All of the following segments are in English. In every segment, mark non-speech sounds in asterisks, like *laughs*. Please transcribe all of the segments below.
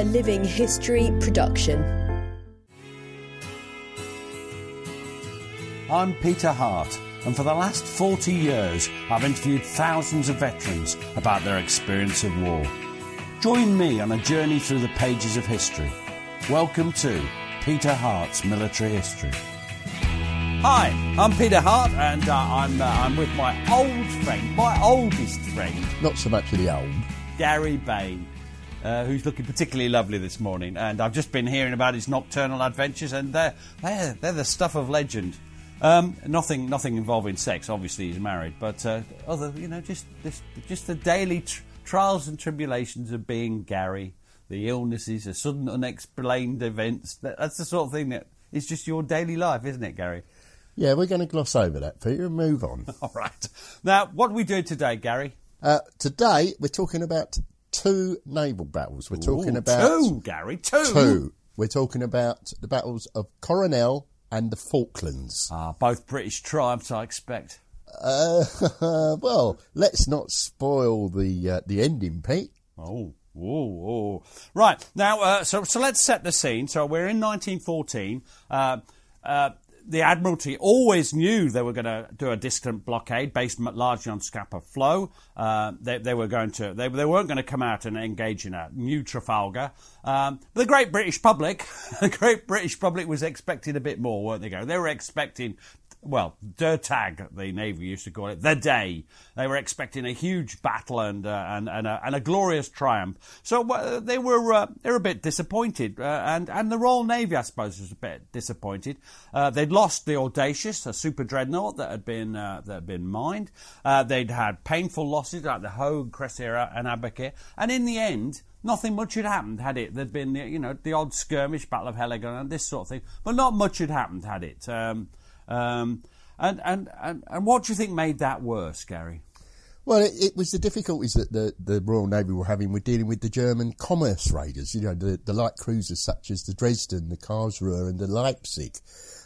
A Living History production. I'm Peter Hart, and for the last 40 years, I've interviewed thousands of veterans about their experience of war. Join me on a journey through the pages of history. Welcome to Peter Hart's Military History. Hi, I'm Peter Hart, and uh, I'm, uh, I'm with my old friend, my oldest friend, Not so much of the old. Gary Bain, uh, who's looking particularly lovely this morning. And I've just been hearing about his nocturnal adventures, and they're, they're, they're the stuff of legend. Um, nothing, nothing involving sex. Obviously, he's married, but uh, other, you know, just, just, just the daily tr- trials and tribulations of being Gary, the illnesses, the sudden unexplained events. That, that's the sort of thing that is just your daily life, isn't it, Gary? Yeah, we're going to gloss over that, Peter, and move on. *laughs* All right. Now, what are we doing today, Gary? Uh, today, we're talking about two naval battles. We're talking Ooh, about two, Gary, two. two. We're talking about the battles of Coronel and the Falklands. Ah, both British triumphs, I expect. Uh, *laughs* well, let's not spoil the uh, the ending, Pete. Oh, oh, oh. Right now, uh, so so let's set the scene. So we're in 1914. Uh, uh, the Admiralty always knew they were going to do a distant blockade based largely on Scapa Flow. Uh, they, they were going to, they, they weren't going to come out and engage in a new Trafalgar. Um, the great British public, *laughs* the great British public was expecting a bit more, weren't they? Go, they were expecting well, der Tag, the Navy used to call it, the day. They were expecting a huge battle and uh, and and a, and a glorious triumph. So uh, they were uh, they were a bit disappointed, uh, and and the Royal Navy, I suppose, was a bit disappointed. Uh, they'd lost the Audacious, a super dreadnought that had been uh, that had been mined. they'd had painful losses like the Hogue, Cressy, and Aboukir, and in the end. Nothing much had happened, had it? There'd been, you know, the odd skirmish, Battle of Heligon, and this sort of thing, but not much had happened, had it? Um, um, and, and, and, and what do you think made that worse, Gary? Well, it, it was the difficulties that the, the Royal Navy were having with dealing with the German commerce raiders, you know, the, the light cruisers such as the Dresden, the Karlsruhe, and the Leipzig.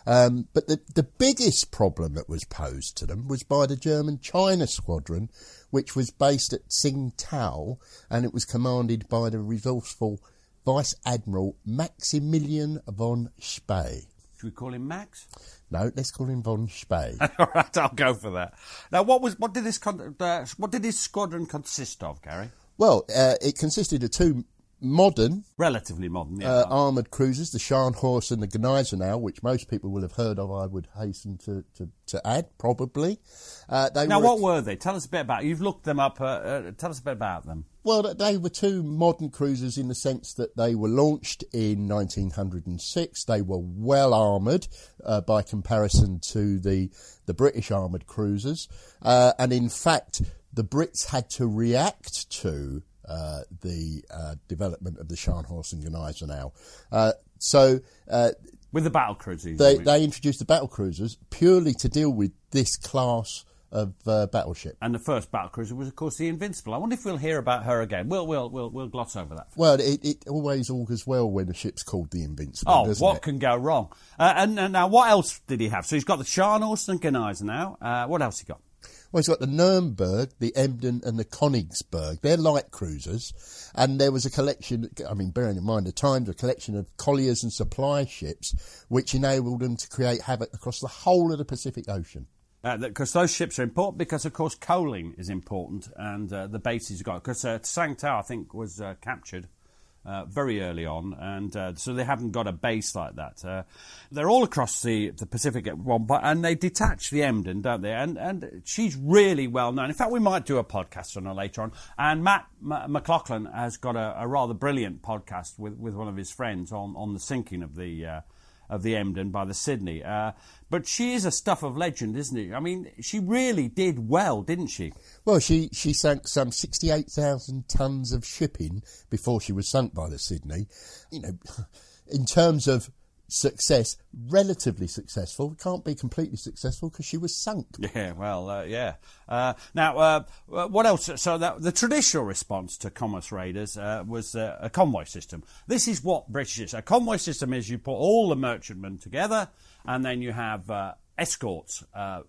Um, but the, the biggest problem that was posed to them was by the German China Squadron, which was based at Tsingtao, and it was commanded by the resourceful Vice Admiral Maximilian von Spee. Should we call him Max? No, let's call him von Spee. *laughs* All right, I'll go for that. Now, what was what did this uh, what did this squadron consist of, Gary? well, uh, it consisted of two modern Relatively modern, yeah. uh, armoured cruisers, the Scharnhorst and the Gneisenau, which most people will have heard of, I would hasten to, to, to add, probably. Uh, they now, were what were they? Tell us a bit about. You've looked them up. Uh, uh, tell us a bit about them. Well, they were two modern cruisers in the sense that they were launched in 1906. They were well armoured uh, by comparison to the the British armoured cruisers, uh, and in fact, the Brits had to react to uh, the uh, development of the Scharnhorst and Gneisenau. Uh, so uh, With the battle cruisers. they they introduced the battle cruisers purely to deal with this class of uh, battleship. and the first battle cruiser was, of course, the Invincible. I wonder if we'll hear about her again. We'll we'll we'll, we'll gloss over that. Well, it, it always augurs well when a ship's called the Invincible. Oh, what it? can go wrong? Uh, and, and now, what else did he have? So he's got the Scharnhorst and Gneisenau. Uh, what else he got? Well, he's got the Nuremberg, the Emden, and the Königsberg. They're light cruisers, and there was a collection. I mean, bearing in mind the times, a collection of colliers and supply ships, which enabled them to create havoc across the whole of the Pacific Ocean. Because uh, those ships are important because, of course, coaling is important and uh, the bases got. Because uh, Tsingtao, I think, was uh, captured uh, very early on, and uh, so they haven't got a base like that. Uh, they're all across the, the Pacific at one point, and they detach the Emden, don't they? And and she's really well known. In fact, we might do a podcast on her later on. And Matt M- McLaughlin has got a, a, rather brilliant podcast with, with one of his friends on, on the sinking of the uh, of the Emden by the Sydney. Uh, but she is a stuff of legend, isn't it? I mean, she really did well, didn't she? Well, she, she sank some 68,000 tons of shipping before she was sunk by the Sydney. You know, *laughs* in terms of success, relatively successful. We can't be completely successful because she was sunk. *laughs* Yeah, well, uh, yeah. Uh, now, uh, what else? So that, the traditional response to commerce raiders uh, was uh, a convoy system. This is what British is. A convoy system is you put all the merchantmen together, and then you have uh, escorts, uh,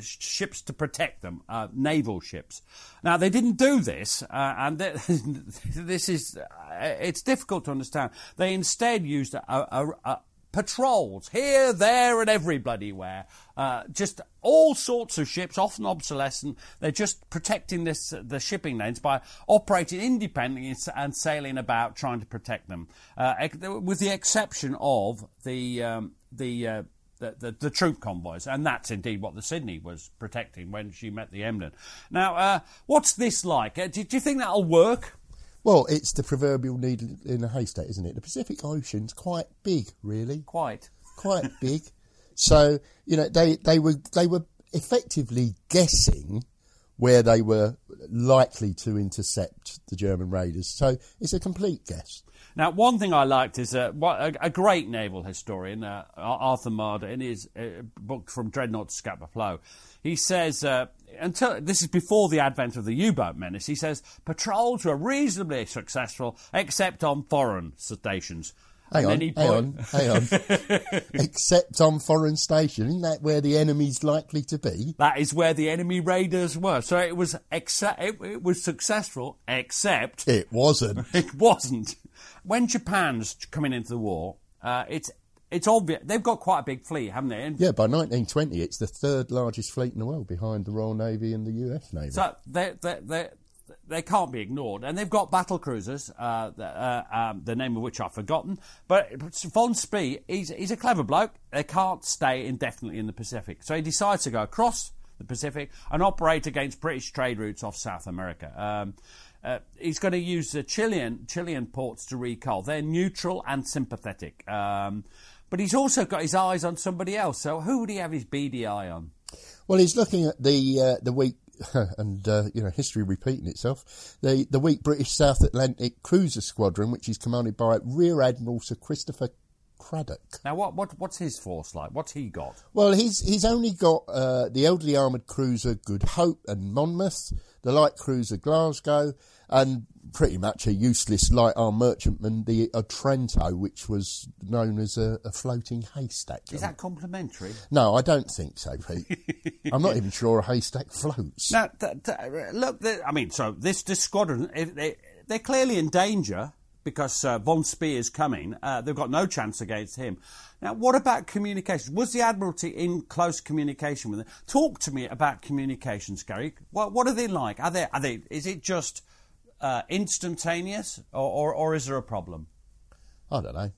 ships to protect them, uh, naval ships. Now they didn't do this, uh, and *laughs* this is it's difficult to understand. They instead used a, a, patrols here, there, and every bloody where. Uh, just all sorts of ships, often obsolescent. They're just protecting this the shipping lanes by operating independently and sailing about, trying to protect them. Uh, with the exception of the um, the, uh, the, the, the troop convoys, and that's indeed what the Sydney was protecting when she met the Emden. Now, uh, what's this like? Uh, do, do you think that'll work? Well, it's the proverbial needle in a haystack, isn't it? The Pacific Ocean's quite big, really. Quite. Quite *laughs* big. So, you know, they, they were they were effectively guessing where they were likely to intercept the German raiders. So it's a complete guess. Now, one thing I liked is uh, a, a, great naval historian, uh, Arthur Marder, in his uh, book From Dreadnought to Scapa Flow, he says, uh, until this is before the advent of the U-boat menace, he says patrols were reasonably successful, except on foreign stations. Hang on, hang on, hang *laughs* on. Except on foreign station, isn't that where the enemy's likely to be? That is where the enemy raiders were. So it was except it, it was successful, except it wasn't. *laughs* It wasn't. When Japan's coming into the war, uh, it's it's obvious they've got quite a big fleet, haven't they? And yeah, by 1920, it's the third largest fleet in the world behind the Royal Navy and the U.S. Navy. So they they they they can't be ignored, and they've got battle cruisers, uh, the, uh, um, the name of which I've forgotten. But von Spee, he's he's a clever bloke. They can't stay indefinitely in the Pacific, so he decides to go across the Pacific and operate against British trade routes off South America. Um, uh, he's going to use the Chilean Chilean ports to recoal. They're neutral and sympathetic. Um, but he's also got his eyes on somebody else. So who would he have his beady eye on? Well, he's looking at the uh, the weak *laughs* and uh, you know history repeating itself. The the weak British South Atlantic Cruiser Squadron, which is commanded by Rear Admiral Sir Christopher Cradock. Now, what, what what's his force like? What's he got? Well, he's he's only got uh, the elderly armoured cruiser Good Hope and Monmouth, the light cruiser Glasgow, and pretty much a useless light arm merchantman, the Otranto, which was known as a, a floating haystack. Is that complimentary? No, I don't think so, Pete. *laughs* I'm not even sure a haystack floats. Now, th- th- look, th- I mean, so this, this squadron, they, they're clearly in danger because uh, von Spee is coming. Uh, they've got no chance against him. Now, what about communication? Was the Admiralty in close communication with them? Talk to me about communications, Gary. What, what are they like? Are they, are they, is it just uh, instantaneous, or, or, or is there a problem? I don't know.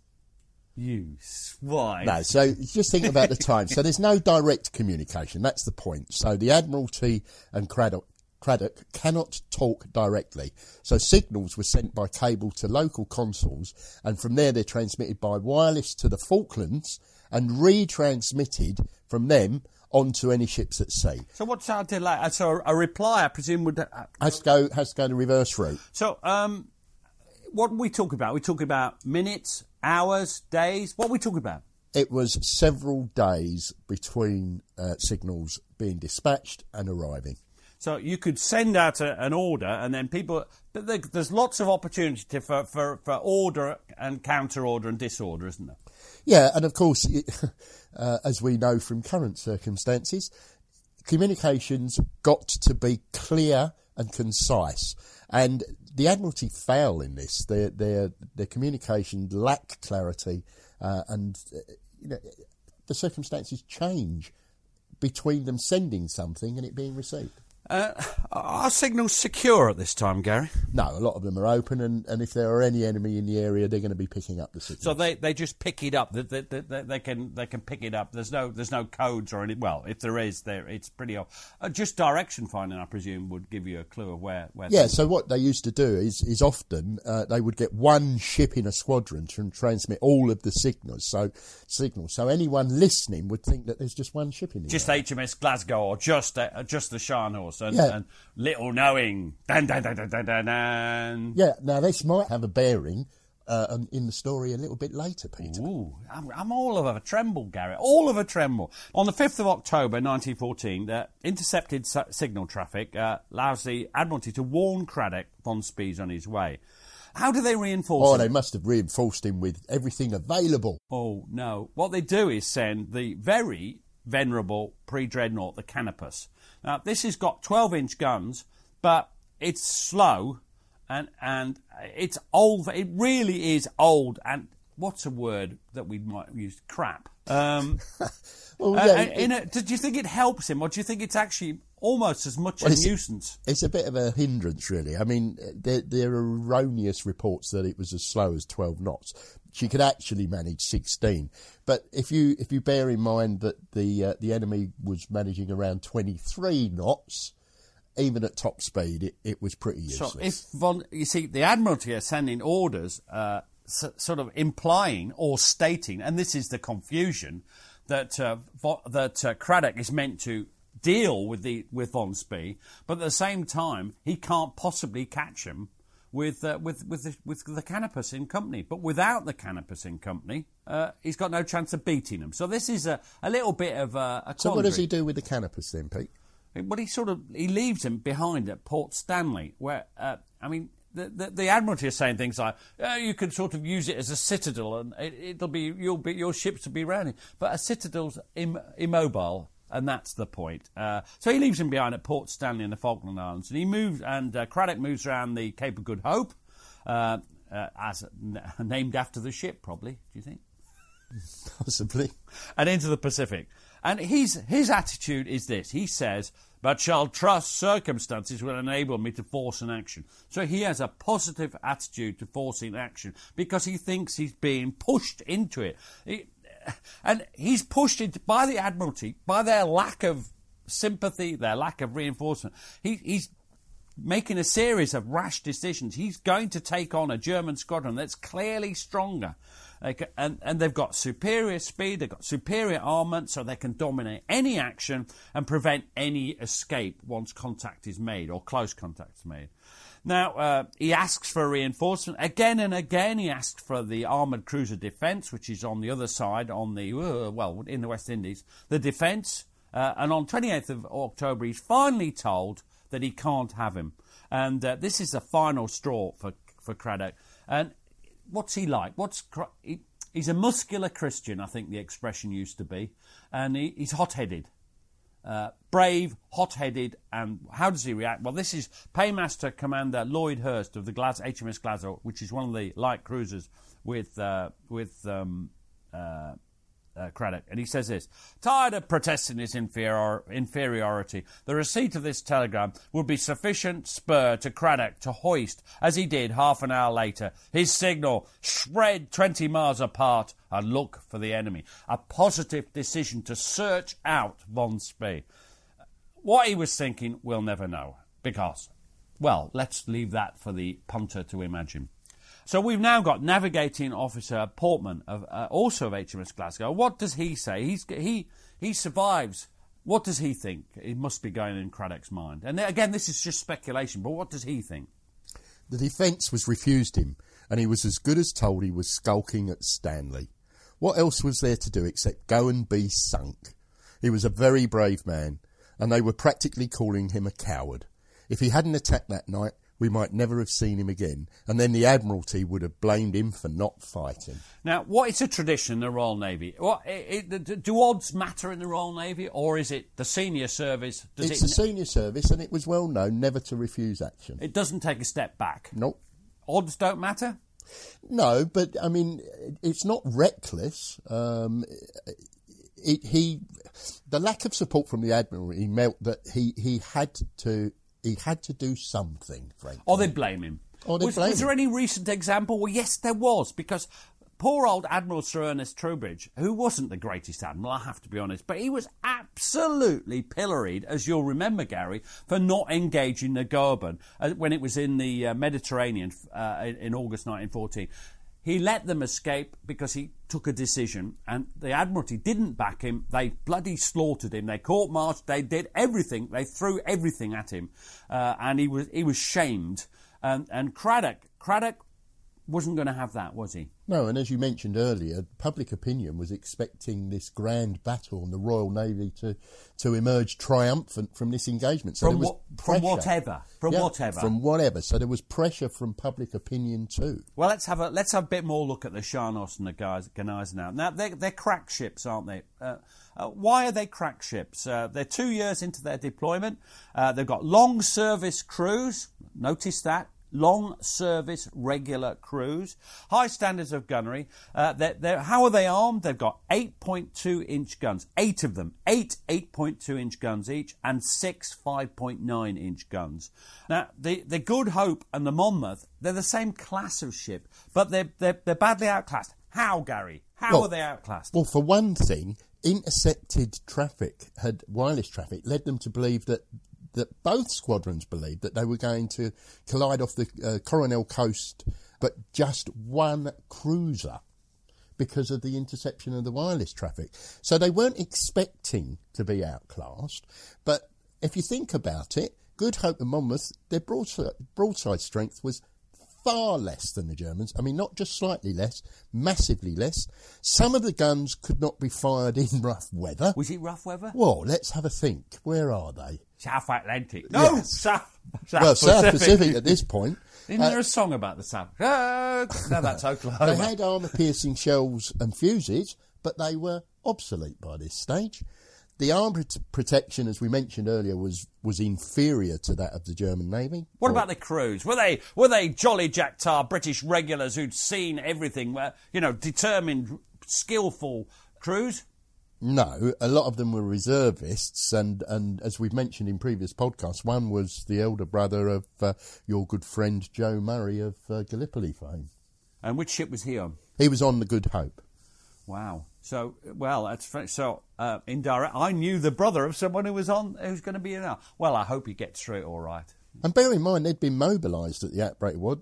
You swine. No, so just think about the time. So there's no direct communication. That's the point. So the Admiralty and Cradock, Cradock cannot talk directly. So signals were sent by cable to local consoles, and from there they're transmitted by wireless to the Falklands and retransmitted from them onto any ships at sea. So what's our delay? Uh, so a reply, I presume, would uh, has to go has to go the reverse route. So um, what are we talk about? We talk about minutes, hours, days. What are we talking about? It was several days between uh, signals being dispatched and arriving. So you could send out a, an order, and then people. But there's lots of opportunity for, for, for order and counter order and disorder, isn't there? Yeah, and of course, *laughs* uh, as we know from current circumstances, communications got to be clear and concise. And the Admiralty fail in this. Their their their communication lack clarity, uh, and uh, you know the circumstances change between them sending something and it being received. Uh, are signals secure at this time, Gary? No, a lot of them are open, and, and if there are any enemy in the area, they're going to be picking up the signal. So they, they just pick it up. They, they, they, they can they can pick it up. There's no there's no codes or any. Well, if there is, there it's pretty. Uh, just direction finding, I presume, would give you a clue of where. where yeah. So what they used to do is is often uh, they would get one ship in a squadron to transmit all of the signals. So signals. So anyone listening would think that there's just one ship in the just area. HMS Glasgow or just uh, just the Scharnhorst and, Yeah. and little knowing. Dan, dan, dan, dan, dan, dan, dan. Yeah. Now this might have a bearing uh, in the story a little bit later, Peter. Ooh, I'm, I'm all of a tremble, Gary. All of a tremble. On the 5th of October 1914, the intercepted s- signal traffic uh, allows the Admiralty to warn Cradock von Spee's on his way. How do they reinforce Oh, him? they must have reinforced him with everything available. Oh, no. What they do is send the very venerable pre dreadnought, the Canopus. Now, this has got 12 inch guns, but it's slow and, and it's old. It really is old. And what's a word that we might use? Crap. Um, *laughs* Well, uh, yeah, uh, it- in a, do you think it helps him, or do you think it's actually almost as much Well, a it's- nuisance? It's a bit of a hindrance, really. I mean, there, there are erroneous reports that it was as slow as 12 knots. She could actually manage 16. But if you if you bear in mind that the uh, the enemy was managing around 23 knots, even at top speed, it, it was pretty useless. So if von, you see, the Admiralty are sending orders, uh, s- sort of implying or stating, and this is the confusion that uh, vo- that uh, Cradock is meant to deal with the with von Spee, but at the same time he can't possibly catch him with uh, with with the, with the Canopus in company. But without the Canopus in company, uh, he's got no chance of beating him. So this is a, a little bit of a, a so what does he do with the canopus then, Pete? But he sort of he leaves him behind at Port Stanley, where uh, I mean the, the the Admiralty are saying things like oh, you can sort of use it as a citadel and it, it'll be you'll be your ships will be around it, but a citadel's Im, immobile. And that's the point. Uh, so he leaves him behind at Port Stanley in the Falkland Islands, and he moves. And uh, Cradock moves around the Cape of Good Hope, uh, uh, as *laughs* named after the ship, probably. Do you think? *laughs* Possibly. and into the Pacific. And his his attitude is this: he says, "But shall trust circumstances will enable me to force an action." So he has a positive attitude to forcing action because he thinks he's being pushed into it, He- *laughs* and he's pushed into by the Admiralty by their lack of sympathy, their lack of reinforcement. He, he's making a series of rash decisions. He's going to take on a German squadron that's clearly stronger. And, and they've got superior speed, they've got superior armament, so they can dominate any action and prevent any escape once contact is made or close contact is made. Now, uh, he asks for reinforcement. Again and again, he asked for the armoured cruiser defence, which is on the other side, on the, uh, well, in the West Indies. The defence, uh, and on 28th of October, he's finally told that he can't have him. And uh, this is the final straw for, for Cradock. And what's he like? What's he, He's a muscular Christian, I think the expression used to be. And he, he's hot headed. Uh, brave, hot-headed, and how does he react? Well, this is Paymaster Commander Lloyd Hirst of the Glas- HMS Glasgow, which is one of the light cruisers with uh, with um, uh, uh, Cradock, and he says this: tired of protesting his inferior- inferiority, the receipt of this telegram would be sufficient spur to Cradock to hoist, as he did half an hour later, his signal, spread twenty miles apart, and look for the enemy. A positive decision to search out Von Spee. What he was thinking, we'll never know. Because, well, let's leave that for the punter to imagine. So we've now got navigating officer Portman, of, uh, also of HMS Glasgow. What does he say? He's, he, he survives. What does he think? It must be going in Cradock's mind. And again, this is just speculation, but what does he think? The defence was refused him, and he was as good as told he was skulking at Stanley. What else was there to do except go and be sunk? He was a very brave man, and they were practically calling him a coward. If he hadn't attacked that night, we might never have seen him again, and then the Admiralty would have blamed him for not fighting. Now, what is a tradition in the Royal Navy? What, it, it, do odds matter in the Royal Navy, or is it the senior service? Does it's it, a senior service, and it was well known never to refuse action. it doesn't take a step back. Nope. Odds don't matter. No, but I mean, it's not reckless. Um, it, he, the lack of support from the Admiralty meant that he, he had to he had to do something, frankly. Or they blame him. Or they was, blame was there him. any recent example? Well, yes, there was, because poor old Admiral Sir Ernest Troubridge, who wasn't the greatest admiral, I have to be honest, but he was absolutely pilloried, as you'll remember, Gary, for not engaging the Goeben uh, when it was in the uh, Mediterranean uh, in, in August 1914. He let them escape because he took a decision, and the Admiralty didn't back him. They bloody slaughtered him. They court marched. They did everything. They threw everything at him, uh, and he was he was shamed. And, and Cradock, Cradock wasn't going to have that, was he? No, and as you mentioned earlier, public opinion was expecting this grand battle and the Royal Navy to, to emerge triumphant from this engagement. So From there was what- from whatever. From Yeah, whatever. From whatever. So there was pressure from public opinion too. Well, let's have a let's have a bit more look at the Scharnhorst and the guys now. Now they're, they're crack ships, aren't they? Uh, uh, why are they crack ships? Uh, they're two years into their deployment. Uh, they've got long service crews. Notice that. Long service regular crews, high standards of gunnery. Uh, they're, they're, how are they armed? They've got 8.2 inch guns, eight of them, eight 8.2 inch guns each, and six 5.9 inch guns. Now, the, the Good Hope and the Monmouth, they're the same class of ship, but they're, they're, they're badly outclassed. How, Gary? How Well- are they outclassed? Well, for one thing, intercepted traffic had wireless traffic led them to believe that that both squadrons believed that they were going to collide off the uh, Coronel coast, but just one cruiser because of the interception of the wireless traffic. So they weren't expecting to be outclassed. But if you think about it, Good Hope and Monmouth, their broadside, broadside strength was far less than the Germans. I mean, not just slightly less, massively less. Some of the guns could not be fired in *laughs* rough weather. Was it rough weather? Well, let's have a think. Where are they? South Atlantic. No, Yes. South, South well, Pacific. South Pacific at this point. *laughs* Isn't Uh, there a song about the South? Uh, no, that's Oklahoma. They had armour piercing shells and fuses, but they were obsolete by this stage. The armour protection, as we mentioned earlier, was, was inferior to that of the German Navy. What Or- about the crews? Were they were they jolly Jack Tar British regulars who'd seen everything? Were you know determined, skillful crews? No, a lot of them were reservists, and, and as we've mentioned in previous podcasts, one was the elder brother of uh, your good friend Joe Murray of uh, Gallipoli fame. And which ship was he on? He was on the Good Hope. Wow. So well, that's fa- so uh, indirect. I knew the brother of someone who was on who's going to be in. Now. Well, I hope he gets through it all right. And bear in mind, they'd been mobilised at the outbreak of war.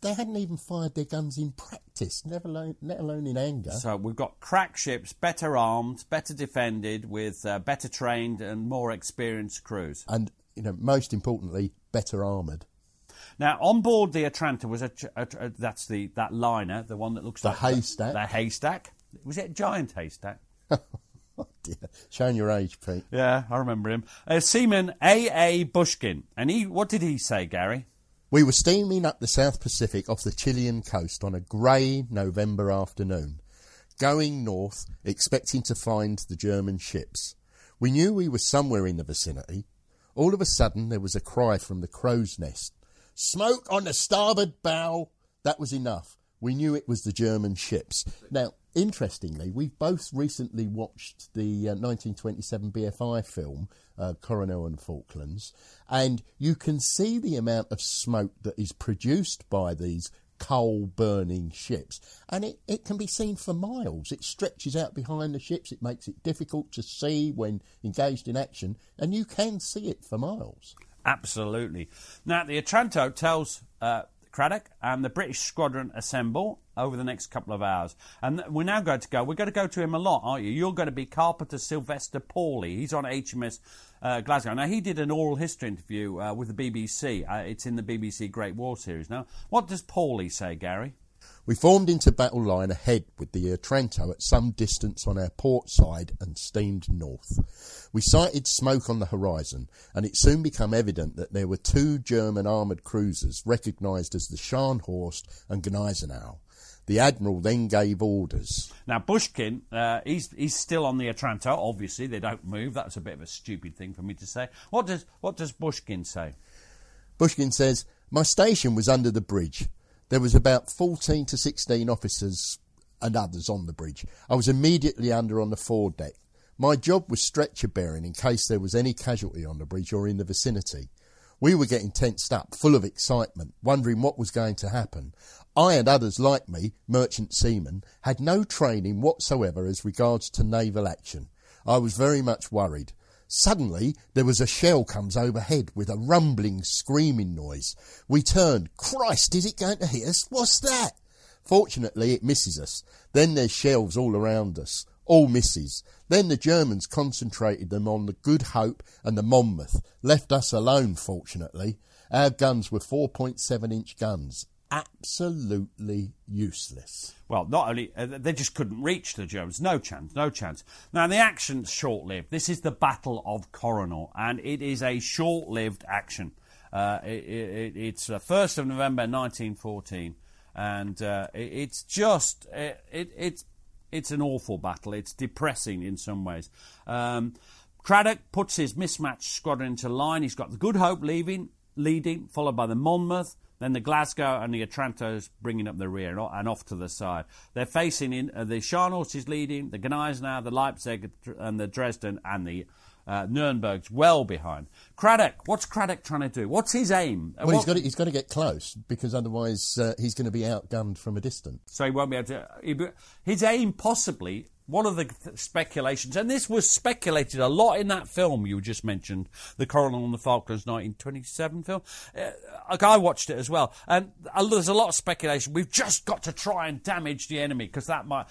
They hadn't even fired their guns in practice, never alone, let alone in anger. So we've got crack ships, better armed, better defended, with uh, better trained and more experienced crews. and, you know, most importantly, better armoured. Now, on board the Otranto was a, a, a, that's the that liner, the one that looks The like haystack. The, haystack was it a giant haystack? *laughs* *laughs* Oh dear, showing your age, Pete. Yeah, I remember him. Uh, Seaman A. A. Bushkin, and he what did he say, Gary? We were steaming up the South Pacific off the Chilean coast on a grey November afternoon, going north, expecting to find the German ships. We knew we were somewhere in the vicinity. All of a sudden, there was a cry from the crow's nest Smoke on the starboard bow! That was enough. We knew it was the German ships. Now, interestingly, we've both recently watched the uh, 1927 BFI film, uh, Coronel and Falklands, and you can see the amount of smoke that is produced by these coal burning ships, and it, it can be seen for miles. It stretches out behind the ships, it makes it difficult to see when engaged in action, and you can see it for miles. Absolutely. Now, the Otranto tells uh, Cradock and the British squadron assemble over the next couple of hours. And we're now going to go. We're going to go to him a lot, aren't you? You're going to be Carpenter Sylvester Pauly. He's on HMS uh, Glasgow. Now, he did an oral history interview uh, with the BBC. Uh, it's in the BBC Great War series now. What does Pauly say, Gary? We formed into battle line ahead with the Otranto at some distance on our port side and steamed north. We sighted smoke on the horizon, and it soon became evident that there were two German armoured cruisers recognised as the Scharnhorst and Gneisenau. The Admiral then gave orders. Now, Bushkin, uh, he's, he's still on the Otranto. Obviously, they don't move. That's a bit of a stupid thing for me to say. What does, what does Bushkin say? Bushkin says, My station was under the bridge. There was about 14 to 16 officers and others on the bridge. I was immediately under on the foredeck. My job was stretcher bearing in case there was any casualty on the bridge or in the vicinity. We were getting tensed up, full of excitement, wondering what was going to happen. I and others like me, merchant seamen, had no training whatsoever as regards to naval action. I was very much worried. Suddenly, there was a shell comes overhead with a rumbling, screaming noise. We turned. Christ, is it going to hit us? What's that? Fortunately, it misses us. Then there's shells all around us. All misses. Then the Germans concentrated them on the Good Hope and the Monmouth. Left us alone, fortunately. Our guns were 4.7 inch guns. Absolutely useless. Well, not only uh, they just couldn't reach the Germans. No chance, no chance. Now the action's short-lived. This is the Battle of Coronel, and it is a short-lived action. Uh, it, it, it's uh, first of November 1914, and uh, it, it's just it, it's it's an awful battle. It's depressing in some ways. Um, Cradock puts his mismatched squadron into line. He's got the Good Hope leaving, leading, followed by the Monmouth. Then the Glasgow and the Otranto's bringing up the rear and off to the side. They're facing in uh, the Scharnhorst is leading, the Gneisenau, the Leipzig, and the Dresden, and the uh, Nuremberg's well behind. Cradock, what's Cradock trying to do? What's his aim? Well, what, he's got to, he's got to get close because otherwise uh, he's going to be outgunned from a distance. So he won't be able to. His aim possibly one of the th- speculations, and this was speculated a lot in that film you just mentioned, the Coronel and the Falklands 1927 film. Uh, I watched it as well, and uh, there's a lot of speculation. We've just got to try and damage the enemy because that might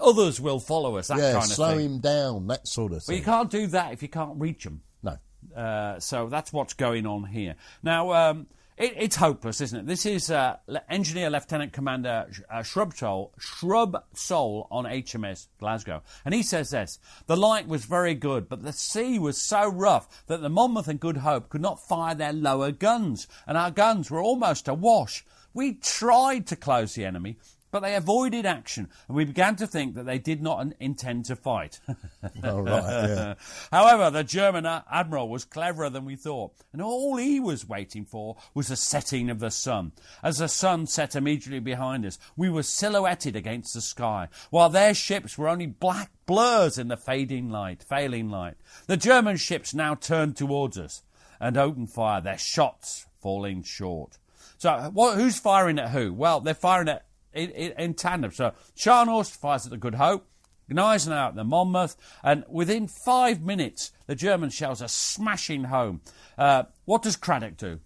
others will follow us. That yeah, kind of slow thing. him down, that sort of thing. But you can't do that if you can't reach them. No. Uh, so that's what's going on here now. Um, it, it's hopeless, isn't it? This is uh, Engineer Lieutenant Commander uh, Shrubsole, Shrub Soul on HMS Glasgow. And he says this The light was very good, but the sea was so rough that the Monmouth and Good Hope could not fire their lower guns, and our guns were almost awash. We tried to close the enemy, but they avoided action, and we began to think that they did not intend to fight. *laughs* oh, right, yeah. *laughs* However, the German admiral was cleverer than we thought, and all he was waiting for was the setting of the sun. As the sun set immediately behind us, we were silhouetted against the sky, while their ships were only black blurs in the fading light, failing light. The German ships now turned towards us and opened fire, their shots falling short. So, what, who's firing at who? Well, they're firing at in, in, in tandem. So Scharnhorst fires at the Good Hope, Gneisenau at the Monmouth, and within five minutes, the German shells are smashing home. Uh, what does Cradock do?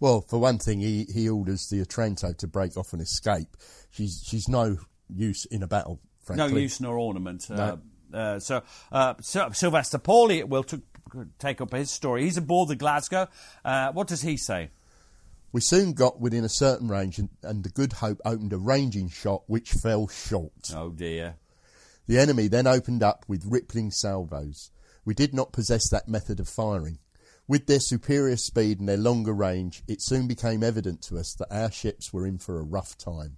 Well, for one thing, he, he orders the Otranto to break off and escape. She's she's no use in a battle, frankly. No use nor ornament. No. Uh, uh, so, uh, Sylvester Paulley will t- take up his story. He's aboard the Glasgow. Uh, what does he say? We soon got within a certain range, and, and, the Good Hope opened a ranging shot which fell short. Oh dear. The enemy then opened up with rippling salvos. We did not possess that method of firing. With their superior speed and their longer range, it soon became evident to us that our ships were in for a rough time.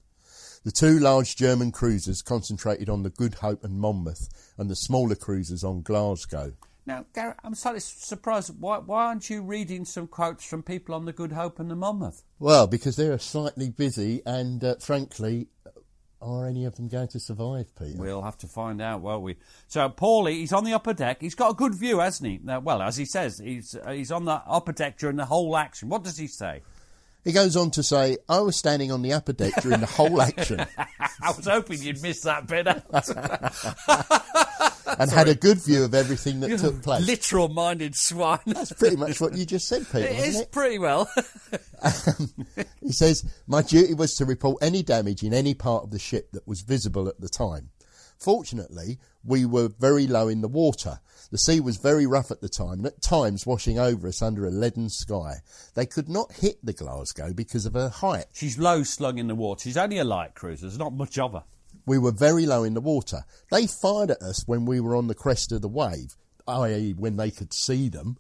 The two large German cruisers concentrated on the Good Hope and Monmouth, and the smaller cruisers on Glasgow. Now, Gareth, I'm slightly surprised. Why, why, aren't you reading some quotes from people on the Good Hope and the Monmouth? Well, because they're slightly busy, and uh, frankly, are any of them going to survive, Peter? We'll have to find out, won't we? So, Paulie, he's on the upper deck. He's got a good view, hasn't he? Uh, well, as he says, he's uh, he's on the upper deck during the whole action. What does he say? He goes on to say, I was standing on the upper deck during the whole action. *laughs* I was hoping you'd miss that bit *laughs* *laughs* and had a good view of everything that took place. Literal minded swine. That's pretty much what you just said, Peter. It is it? pretty well. um, *laughs* he says, My duty was to report any damage in any part of the ship that was visible at the time. Fortunately, we were very low in the water. The sea was very rough at the time, and at times washing over us under a leaden sky. They could not hit the Glasgow because of her height. She's low slung in the water. She's only a light cruiser. There's not much of her. We were very low in the water. They fired at us when we were on the crest of the wave, i.e., when they could see them.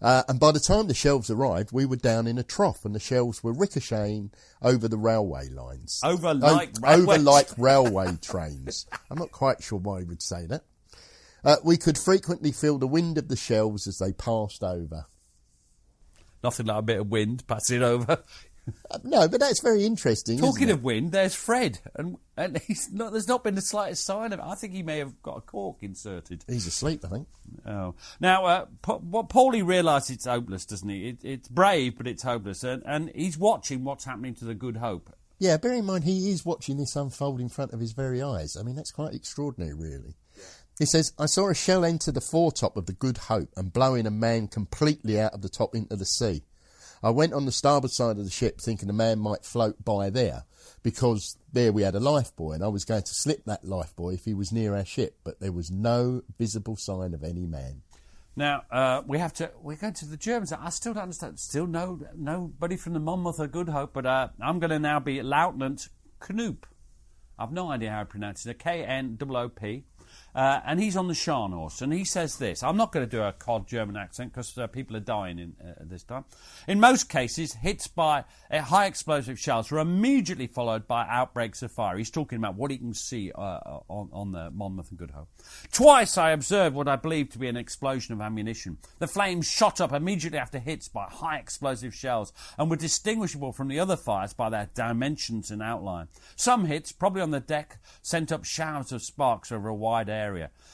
Uh, and by the time the shells arrived, we were down in a trough, and the shells were ricocheting over the railway lines. Over like o- over like railway trains. I'm not quite sure why he would say that. Uh, we could frequently feel the wind of the shells as they passed over. Nothing like a bit of wind passing over. No, but that's very interesting. Talking of wind, there's Fred, and and *laughs* he's not. There's not been the slightest sign of it. I think he may have got a cork inserted. he's asleep, I think. Oh, now uh, Pa- what Paulie realises it's hopeless, doesn't he? It, it's brave, but it's hopeless, and and he's watching what's happening to the Good Hope. Yeah, bear in mind he is watching this unfold in front of his very eyes. I mean, that's quite extraordinary, really. He says, I saw a shell enter the foretop of the Good Hope and blowing a man completely out of the top into the sea. I went on the starboard side of the ship thinking the man might float by there because there we had a lifebuoy and I was going to slip that lifebuoy if he was near our ship, but there was no visible sign of any man. Now uh, we have to. We're going to the Germans. I still don't understand. Still no nobody from the Monmouth or Good Hope. But uh, I'm going to now be Lieutenant Knoop. I've no idea how to pronounce it. K N O O P. Uh, and he's on the Scharnhorst, and he says this. I'm not going to do a cod German accent because uh, people are dying in, uh, this time. In most cases, hits by uh, high explosive shells are immediately followed by outbreaks of fire. He's talking about what he can see uh, on, on the Monmouth and Good Hope. Twice I observed what I believed to be an explosion of ammunition. The flames shot up immediately after hits by high explosive shells and were distinguishable from the other fires by their dimensions and outline. Some hits, probably on the deck, sent up showers of sparks over a wide area.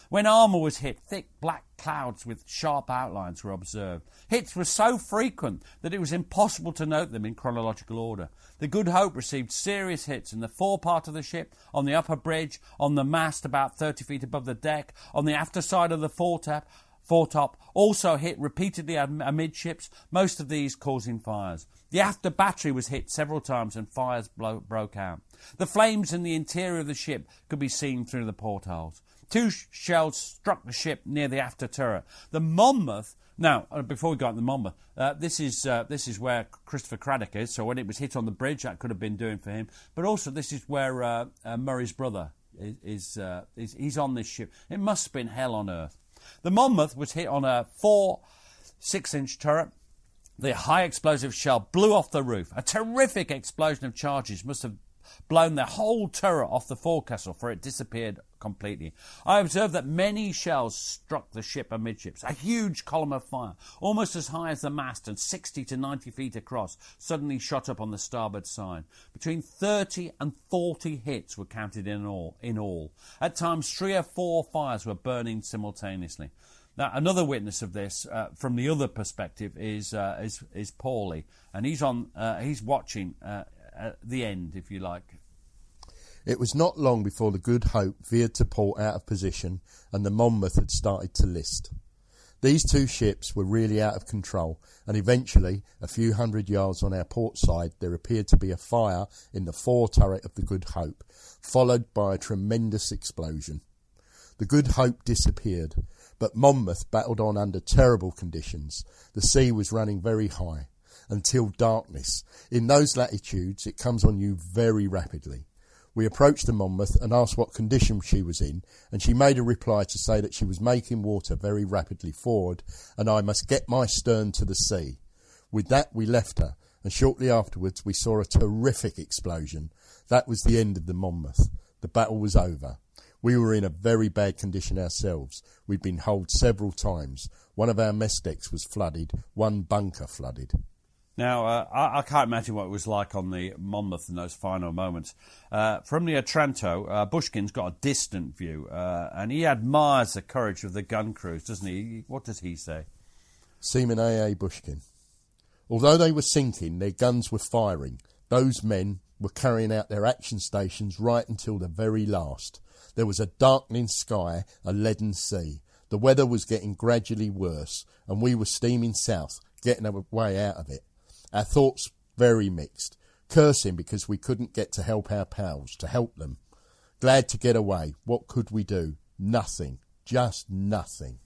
When armour was hit, thick black clouds with sharp outlines were observed. Hits were so frequent that it was impossible to note them in chronological order. The Good Hope received serious hits in the fore part of the ship, on the upper bridge, on the mast about 30 feet above the deck, on the after side of the foretop, foretop, also hit repeatedly amidships, most of these causing fires. The after battery was hit several times and fires blo- broke out. The flames in the interior of the ship could be seen through the portholes. Two shells struck the ship near the after turret. The Monmouth. Now, uh, before we go on the Monmouth, uh, this is uh, this is where Christopher Cradock is. So when it was hit on the bridge, that could have been doing for him. But also, this is where uh, uh, Murray's brother is. uh, is he's on this ship. It must have been hell on earth. The Monmouth was hit on a four six-inch turret. The high explosive shell blew off the roof. A terrific explosion of charges must have blown the whole turret off the forecastle, for it disappeared completely. I observed that many shells struck the ship amidships. A huge column of fire, almost as high as the mast and 60 to 90 feet across, suddenly shot up on the starboard side. Between 30 and 40 hits were counted in all. In all. At times, three or four fires were burning simultaneously. Now, another witness of this, uh, from the other perspective, is uh, is, is Paulie, and he's on. Uh, he's watching uh, at the end, if you like. It was not long before the Good Hope veered to port out of position and the Monmouth had started to list. These two ships were really out of control, and eventually, a few hundred yards on our port side, there appeared to be a fire in the fore turret of the Good Hope, followed by a tremendous explosion. The Good Hope disappeared, but Monmouth battled on under terrible conditions. The sea was running very high until darkness. In those latitudes, it comes on you very rapidly. We approached the Monmouth and asked what condition she was in, and she made a reply to say that she was making water very rapidly forward, and I must get my stern to the sea. With that, we left her, and shortly afterwards we saw a terrific explosion. That was the end of the Monmouth. The battle was over. We were in a very bad condition ourselves. We'd been holed several times. One of our mess decks was flooded, one bunker flooded. Now, uh, I, I, can't imagine what it was like on the Monmouth in those final moments. Uh, from the Otranto, uh, Bushkin's got a distant view, uh, and he admires the courage of the gun crews, doesn't he? What does he say? Seaman A.A. Bushkin. Although they were sinking, their guns were firing. Those men were carrying out their action stations right until the very last. There was a darkening sky, a leaden sea. The weather was getting gradually worse, and we were steaming south, getting our way out of it. Our thoughts very mixed, cursing because we couldn't get to help our pals, to help them. Glad to get away. What could we do? Nothing. Just nothing.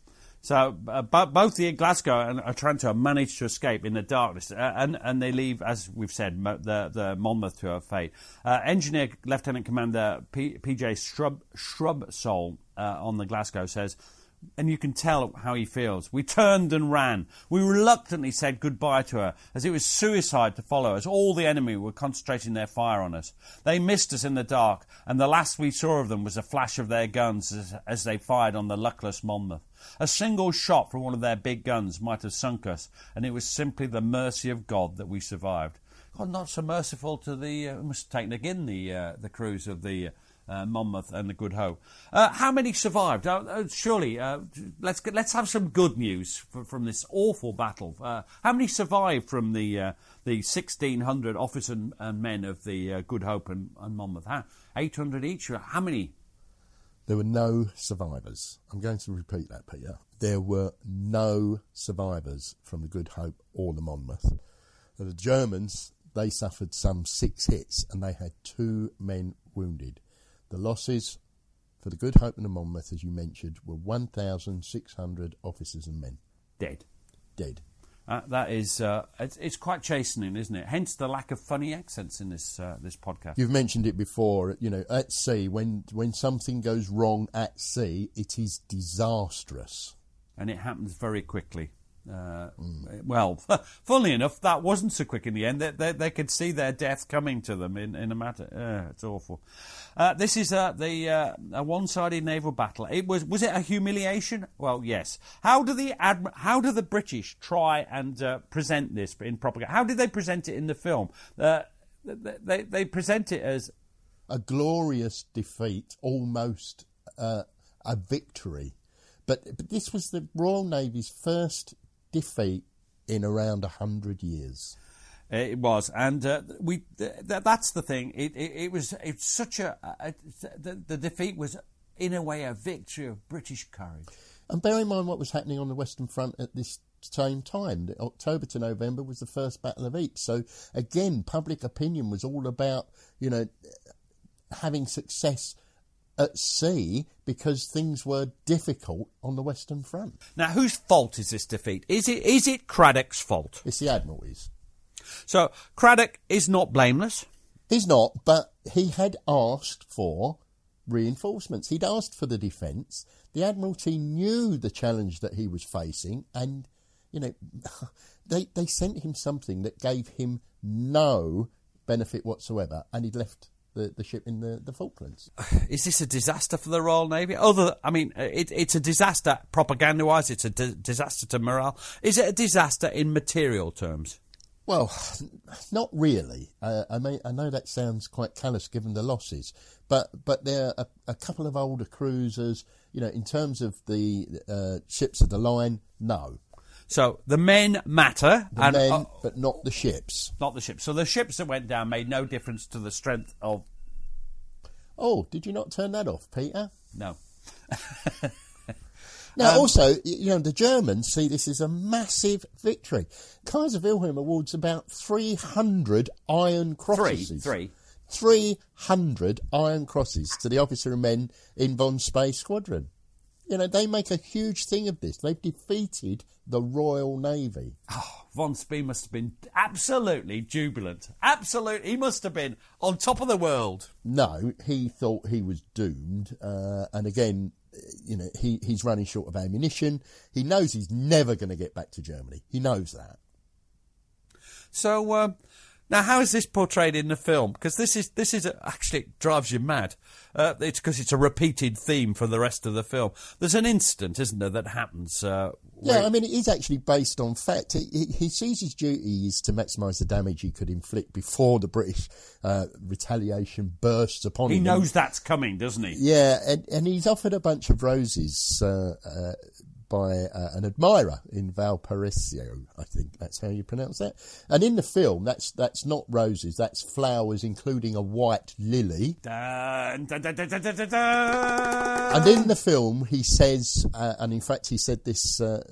So uh, both the Glasgow and Otranto managed to escape in the darkness, uh, and and they leave, as we've said, the the Monmouth to her fate. Uh, Engineer Lieutenant Commander P- PJ Shrub Shrubsole uh, on the Glasgow says and you can tell how he feels. We turned and ran. We reluctantly said goodbye to her, as it was suicide to follow us. All the enemy were concentrating their fire on us. They missed us in the dark, and the last we saw of them was a flash of their guns as, as they fired on the luckless Monmouth. A single shot from one of their big guns might have sunk us, and it was simply the mercy of God that we survived. God, not so merciful to the. Uh, must taken again the uh, the crews of the. Uh, Monmouth and the Good Hope. Uh, how many survived? Uh, uh, surely, uh, let's get, let's have some good news from, from this awful battle. Uh, how many survived from the the 1,600 officers and, and men of the Good Hope and, and Monmouth? 800 each? How many? There were no survivors. I'm going to repeat that, Peter. There were no survivors from the Good Hope or the Monmouth. The Germans, they suffered some six hits and they had two men wounded. The losses for the Good Hope and the Monmouth, as you mentioned, were 1,600 officers and men Dead. dead. Uh, that is, uh, it's, it's quite chastening, isn't it? Hence the lack of funny accents in this uh, this podcast. You've mentioned it before, you know, at sea, when, when something goes wrong at sea, it is disastrous. and it happens very quickly. Uh, Well, *laughs* funnily enough, that wasn't so quick in the end. They, they, they could see their death coming to them in, in a matter. Uh, it's awful. Uh, this is uh, the uh, a one-sided naval battle. It was was it a humiliation? Well, yes. How do the how do the British try and present this in propaganda? How did they present it in the film? They, they present it as a glorious defeat, almost a victory. But, but this was the Royal Navy's first defeat in around a hundred years. It was, and uh, we. Th- th- that's the thing. It, it, it was. It's such a. a the, the defeat was, in a way, a victory of British courage. And bear in mind what was happening on the Western Front at this same time. October to November was the first Battle of Ypres. So again, public opinion was all about you know having success at sea because things were difficult on the Western Front. Now, whose fault is this defeat? Is it is it Cradock's fault? It's the Admiralties. So Cradock is not blameless. He's not, but he had asked for reinforcements. He'd asked for the defence. The Admiralty knew the challenge that he was facing, and you know, *laughs* they they sent him something that gave him no benefit whatsoever, and he'd left the, the ship in the, the Falklands. *sighs* Is this a disaster for the Royal Navy? Other, I mean, it, it's a disaster propaganda-wise. It's a di- disaster to morale. Is it a disaster in material terms? Well, *sighs* not really. Uh, I mean, I know that sounds quite callous given the losses, but but there are a, a couple of older cruisers. You know, in terms of the uh, ships of the line, no, So the men matter, the and men, uh, but not the ships. not the ships. So the ships that went down made no difference to the strength of Oh, did you not turn that off, Peter? no. *laughs* Now, Um, also, you know, the Germans see this as a massive victory. Kaiser Wilhelm awards about 300 Iron Crosses. three. 300 Iron Crosses to the officer and men in von Spee Squadron. You know, they make a huge thing of this. They've defeated the Royal Navy. Von Spee must have been absolutely jubilant. Absolutely, he must have been on top of the world. No, he thought he was doomed. Uh, and again, you know, he, he's running short of ammunition. He knows he's never going to get back to Germany. He knows that. So um, now, how is this portrayed in the film? Because this is this is actually it drives you mad. Uh, it's because it's a repeated theme for the rest of the film. There's an incident, isn't there, that happens. Uh, Yeah, I mean, it is actually based on fact. He, he, he sees his duty is to maximise the damage he could inflict before the British uh, retaliation bursts upon he him. He knows that's coming, doesn't he? Yeah, and, and he's offered a bunch of roses uh, uh, by uh, an admirer in Valparaiso. I think that's how you pronounce that. And in the film, that's that's not roses. That's flowers, including a white lily. Dun, dun, dun. And in the film, he says, uh, and in fact, he said this uh,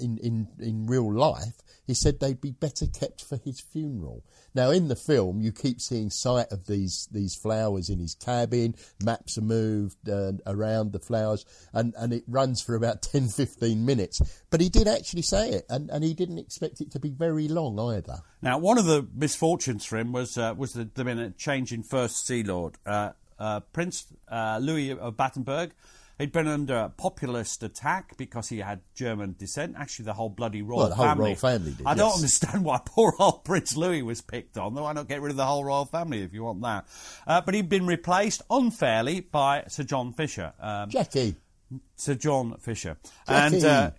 in, in, in real life, he said they'd be better kept for his funeral. Now, in the film, you keep seeing sight of these, these flowers in his cabin, maps are moved uh, around the flowers, and, and it runs for about *laughs* 10, 15 minutes. But he did actually say it, and, and he didn't expect it to be very long either. Now, one of the misfortunes for him was uh, was the, the change in First Sea Lord. Uh, uh, Prince uh, Louis of Battenberg. He'd been under populist attack because he had German descent. Actually, the whole bloody royal Well, the whole family. royal family did, I don't understand why poor old Prince Louis was picked on. Why not get rid of the whole royal family if you want that? Uh, but he'd been replaced unfairly by Sir John Fisher. Um, Jackie, Sir John Fisher. Jackie. And uh,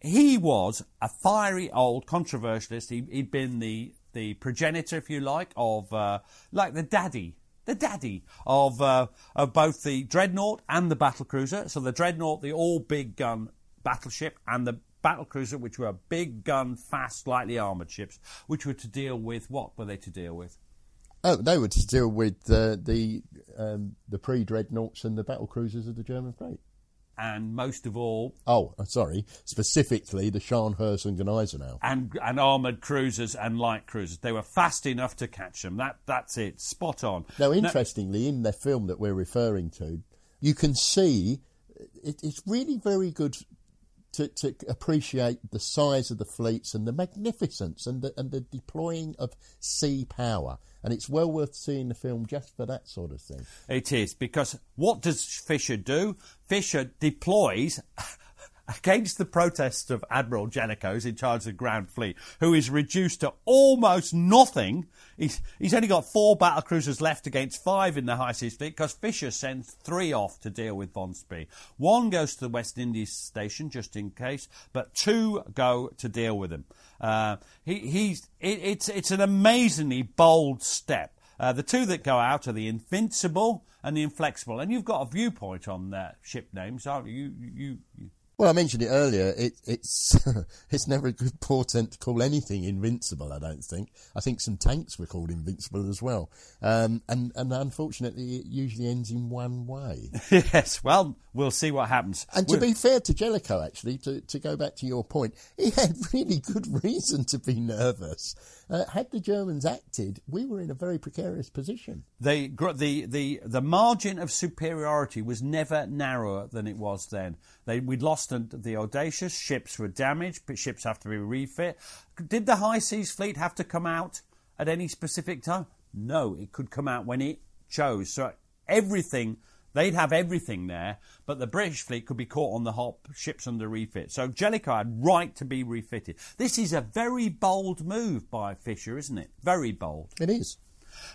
he was a fiery old controversialist. He, he'd been the the progenitor, if you like, of uh, like the daddy, the daddy of uh, of both the dreadnought and the battle cruiser. So the dreadnought, the all big gun battleship, and the battle cruiser, which were big gun, fast, lightly armoured ships, which were to deal with what were they to deal with? Oh, they were to deal with uh, the um, the pre dreadnoughts and the battle cruisers of the German fleet. And most of all, Oh, uh, sorry, specifically the Scharnhorst and Gneisenau. and, and armoured cruisers and light cruisers. They were fast enough to catch them. That that's it, spot on. Now, interestingly, in the film that we're referring to, you can see it, it's really very good to, to appreciate the size of the fleets and the magnificence and the, and the deploying of sea power. And it's well worth seeing the film just for that sort of thing. It is because what does Fisher do? Fisher deploys against the protests of Admiral who's in charge of the Grand Fleet, who is reduced to almost nothing. He's, he's only got four battle cruisers left against five in the high seas fleet because Fisher sends three off to deal with Von Spee. One goes to the West Indies station just in case, but two go to deal with him. Uh, he, he's, it, it's, it's an amazingly bold step. Uh, the two that go out are the Invincible and the Inflexible, and you've got a viewpoint on their ship names, aren't you? You, you, you Well, I mentioned it earlier. It, it's *laughs* it's never a good portent to call anything invincible. I don't think. I think some tanks were called invincible as well. Um, and and unfortunately, it usually ends in one way. *laughs* yes. Well, we'll see what happens. And to We'll- be fair to Jellicoe, actually, to, to go back to your point, he *laughs* had really good reason to be nervous. Uh, had the Germans acted, we were in a very precarious position. the, the the the margin of superiority was never narrower than it was then. They, we'd lost the, the audacious ships were damaged, but ships have to be refit. Did the high seas fleet have to come out at any specific time? No, it could come out when it chose. So everything. They'd have everything there, but the British fleet could be caught on the hop, ships under refit. So Jellicoe had right to be refitted. This is a very bold move by Fisher, isn't it? Very bold. It is.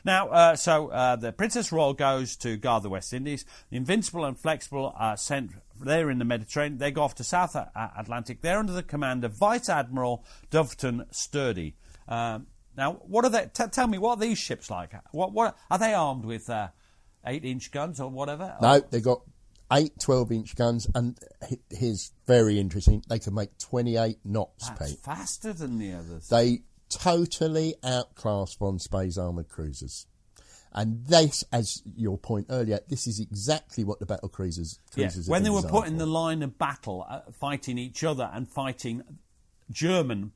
Now, uh, so uh, the Princess Royal goes to guard the West Indies. The Invincible and Flexible are sent. They're in the Mediterranean. They go off to South Atlantic. They're under the command of Vice Admiral Doveton Sturdee. Um, now, what are they? T- tell me, what are these ships like? What, what are they armed with? Uh, eight-inch guns or whatever? No, they got eight 12 inch guns, and he- here's very interesting they can make 28 knots, That's Pete. faster than the others. They totally outclass von Spee's armoured cruisers. And this, as your point earlier, this is exactly what the battle cruisers, Yeah, cruisers have when they were put in the line of battle, uh, fighting each other and fighting German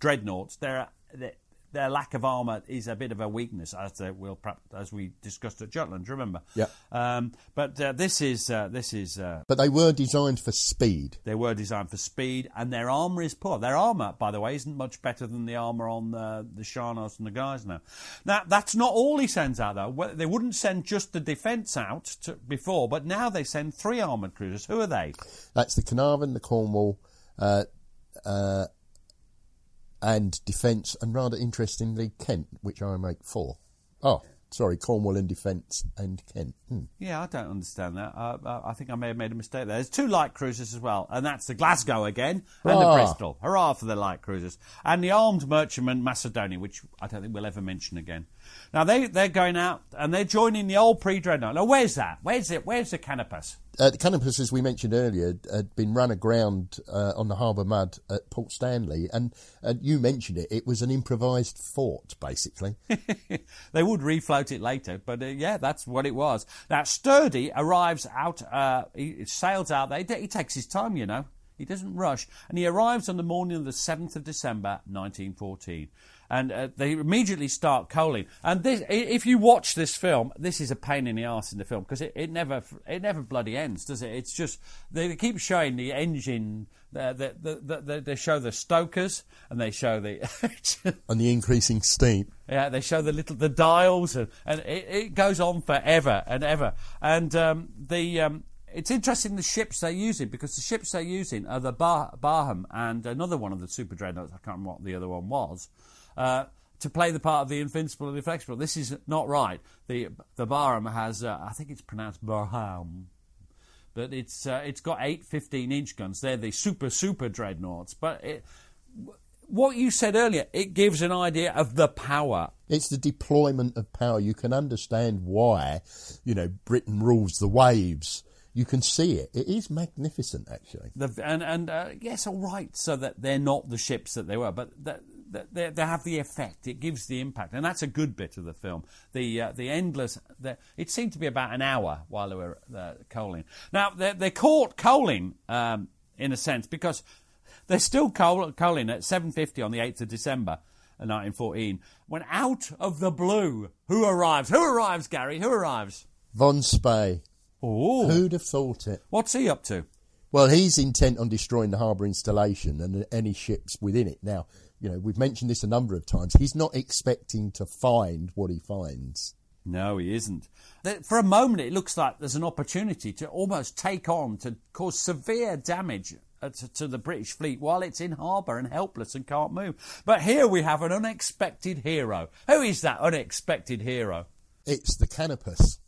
dreadnoughts, their their, their lack of armour is a bit of a weakness, as they will as we discussed at Jutland. Remember? Yeah. Um, but uh, this is uh, this is. Uh, But they were designed for speed. they were designed for speed, and their armour is poor. Their armour, by the way, isn't much better than the armour on uh, the Scharnhorst and the Gneisenau. Now, that's not all he sends out, though. They wouldn't send just the defence out to, before, but now they send three armoured cruisers. Who are they? That's the Carnarvon, the Cornwall, uh, uh, and Defence, and rather interestingly, Kent, which I make four. Oh, sorry, Cornwall and Defence and Kent. Hmm. Yeah, I don't understand that. Uh, uh, I think I may have made a mistake there. There's two light cruisers as well, and that's the Glasgow again and the Ah. Bristol. Hurrah for the light cruisers. And the armed merchantman Macedonia, which I don't think we'll ever mention again. Now, they, they're going out and they're joining the old pre-dreadnought. Now, where's that? Where's it? Where's the Canopus? Uh, the Canopus, as we mentioned earlier, had been run aground uh, on the harbour mud at Port Stanley, and uh, you mentioned it. It was an improvised fort, basically. *laughs* they would refloat it later, but uh, yeah, that's what it was. Now, Sturdee arrives out, uh, he sails out there. He, he takes his time, you know. He doesn't rush. And he arrives on the morning of the 7th of December, 1914. And uh, they immediately start coaling. And this, if you watch this film, this is a pain in the arse in the film because it, it never it never bloody ends, does it? It's just they keep showing the engine. The, the, the, the, they show the stokers and they show the *laughs* and the increasing steam. Yeah, they show the little the dials, and, and it, it goes on forever and ever. And um, the um, it's interesting the ships they're using because the ships they're using are the Bar- Barham and another one of the super dreadnoughts. I can't remember what the other one was. Uh, to play the part of the Invincible and the Inflexible. This is not right. The the Barham has, uh, I think it's pronounced Barham, but it's uh, it's got eight 15 inch guns. They're the super super dreadnoughts. But it, what you said earlier, it gives an idea of the power. It's the deployment of power. You can understand why, you know, Britain rules the waves. You can see it. It is magnificent, actually. The, and and uh, yes, all right, so that they're not the ships that they were, but that they, they have the effect. It gives the impact, and that's a good bit of the film. The uh, the endless. The, it seemed to be about an hour while they were uh, coaling. Now they're, they're caught coaling um, in a sense because they're still coal- coaling at 7.50 on the 8th of December. 1914, when out of the blue, who arrives? Who arrives, Gary? Who arrives? Von Spee. Oh, Who'd have thought it? what's he up to? Well, he's intent on destroying the harbour installation and any ships within it. Now, you know, we've mentioned this a number of times. He's not expecting to find what he finds. No, he isn't. For a moment, it looks like there's an opportunity to almost take on, to cause severe damage uh, to, to the British fleet while it's in harbour and helpless and can't move. But here we have an unexpected hero. Who is that unexpected hero? It's the Canopus.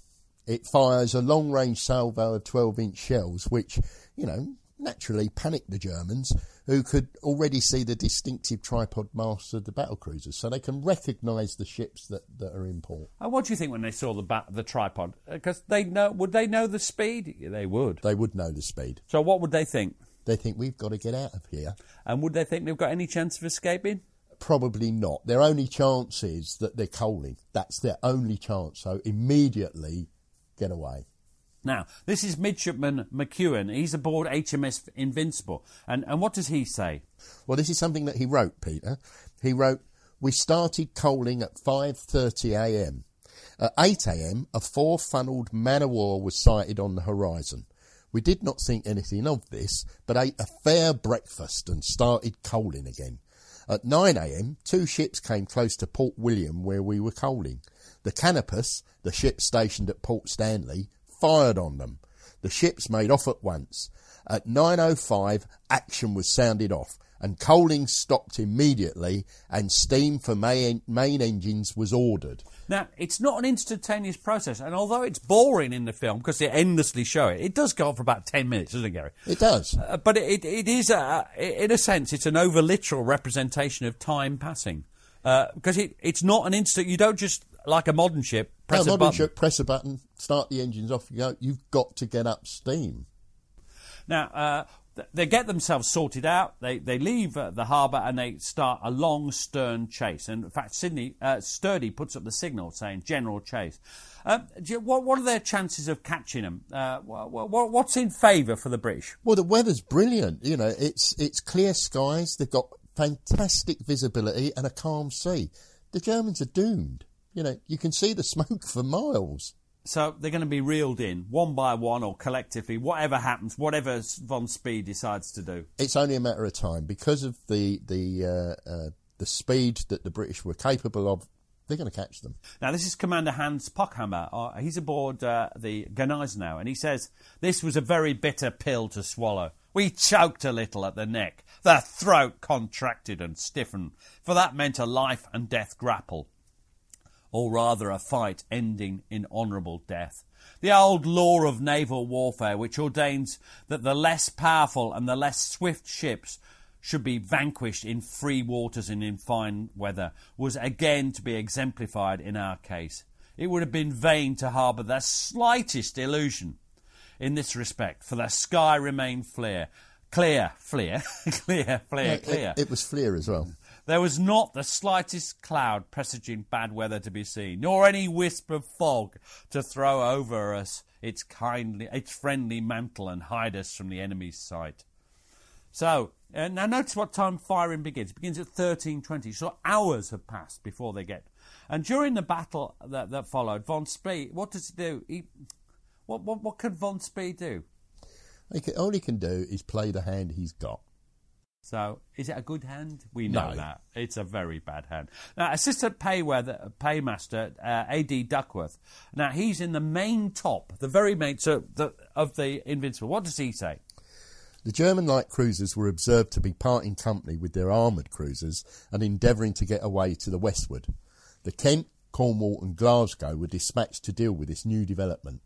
It fires a long range salvo of 12 inch shells, which, you know, naturally panicked the Germans, who could already see the distinctive tripod masts of the battle cruisers, so they can recognise the ships that, that are in port. And what do you think when they saw the ba- the tripod? Uh, because they know, would they know the speed? Yeah, they would. They would know the speed. So what would they think? They think we've got to get out of here. And would they think they've got any chance of escaping? Probably not. Their only chance is that they're coaling. That's their only chance. So immediately get away. Now, this is Midshipman McEwen. He's aboard HMS Invincible. And, and what does he say? Well, this is something that he wrote, Peter. He wrote, "We started coaling at 5:30 a.m. At 8 a.m., a four-funnelled man of war was sighted on the horizon. We did not think anything of this, but ate a fair breakfast and started coaling again. At 9 a.m., two ships came close to Port William where we were coaling. The Canopus, the ship stationed at Port Stanley, fired on them. The ships made off at once. At 9.05, action was sounded off, and coaling stopped immediately, and steam for main, main engines was ordered. Now, it's not an instantaneous process, and although it's boring in the film because they endlessly show it, it does go on for about 10 minutes, doesn't it, Gary? It does. Uh, but it, it is, a, in a sense, it's an over literal representation of time passing. Because it, it's not an instant, you don't just, like a modern ship, press no, a modern button. ship, press a button, start the engines off you go. You've got to get up steam. Now, uh, they get themselves sorted out. They they leave uh, the harbour and they start a long stern chase. And in fact, Sydney uh, Sturdee puts up the signal saying "General Chase." Uh, you- what, what are their chances of catching them? Uh, wha- wha- what's in favour for the British? Well, the weather's brilliant. You know, it's it's clear skies. They've got fantastic visibility and a calm sea. The Germans are doomed. You know, you can see the smoke for miles. So they're going to be reeled in one by one or collectively, whatever happens, whatever von Spee decides to do. It's only a matter of time because of the the uh, uh, the speed that the British were capable of. They're going to catch them. Now, this is Commander Hans Pochhammer. Uh, he's aboard uh, the Gneisenau, and he says, This was a very bitter pill to swallow. We choked a little at the neck. The throat contracted and stiffened, for that meant a life and death grapple. Or rather, a fight ending in honourable death. The old law of naval warfare, which ordains that the less powerful and the less swift ships should be vanquished in free waters and in fine weather, was again to be exemplified in our case. It would have been vain to harbour the slightest illusion in this respect, for the sky remained clear, *laughs* clear, clear, clear, clear, It- clear. It, was Fleer as well. There was not the slightest cloud presaging bad weather to be seen, nor any wisp of fog to throw over us its kindly, its friendly mantle and hide us from the enemy's sight. So uh, now notice what time firing begins. It begins at thirteen twenty. So hours have passed before they get. And during the battle that, that followed, von Spee, what does he do? He, what, what what could von Spee do? Can, all he can do is play the hand he's got. So, is it a good hand? We know No. that. It's a very bad hand. Now, Assistant Payweather, Paymaster, uh, A.D. Duckworth, now he's in the main top, the very main so the, of the Invincible. What does he say? The German light cruisers were observed to be parting company with their armoured cruisers and endeavouring to get away to the westward. The Kent, Cornwall, and Glasgow were dispatched to deal with this new development.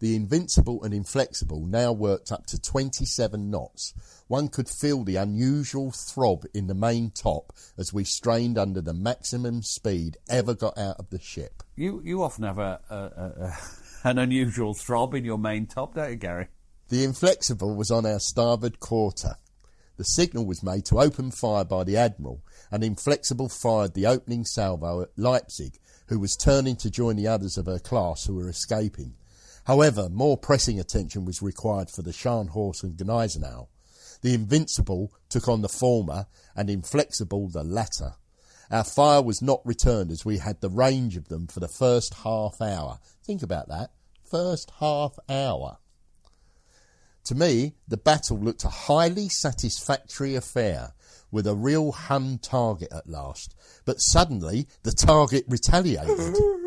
The Invincible and Inflexible now worked up to 27 knots. One could feel the unusual throb in the main top as we strained under the maximum speed ever got out of the ship. You you often have a, a, a, a *laughs* an unusual throb in your main top, don't you, Gary? The Inflexible was on our starboard quarter. The signal was made to open fire by the Admiral, and Inflexible fired the opening salvo at Leipzig, who was turning to join the others of her class who were escaping. However, more pressing attention was required for the Scharnhorst and Gneisenau. The Invincible took on the former, and Inflexible the latter. Our fire was not returned as we had the range of them for the first half hour. Think about that. First half hour. To me, the battle looked a highly satisfactory affair, with a real Hun target at last. But suddenly, the target retaliated. *laughs*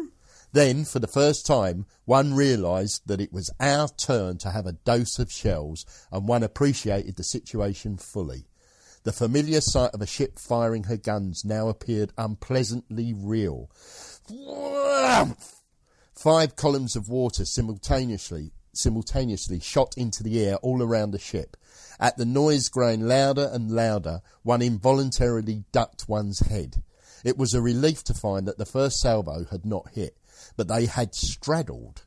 then, for the first time, one realised that it was our turn to have a dose of shells, and one appreciated the situation fully. The familiar sight of a ship firing her guns now appeared unpleasantly real. Five columns of water simultaneously simultaneously shot into the air all around the ship. At the noise growing louder and louder, one involuntarily ducked one's head. It was a relief to find that the first salvo had not hit, but they had straddled.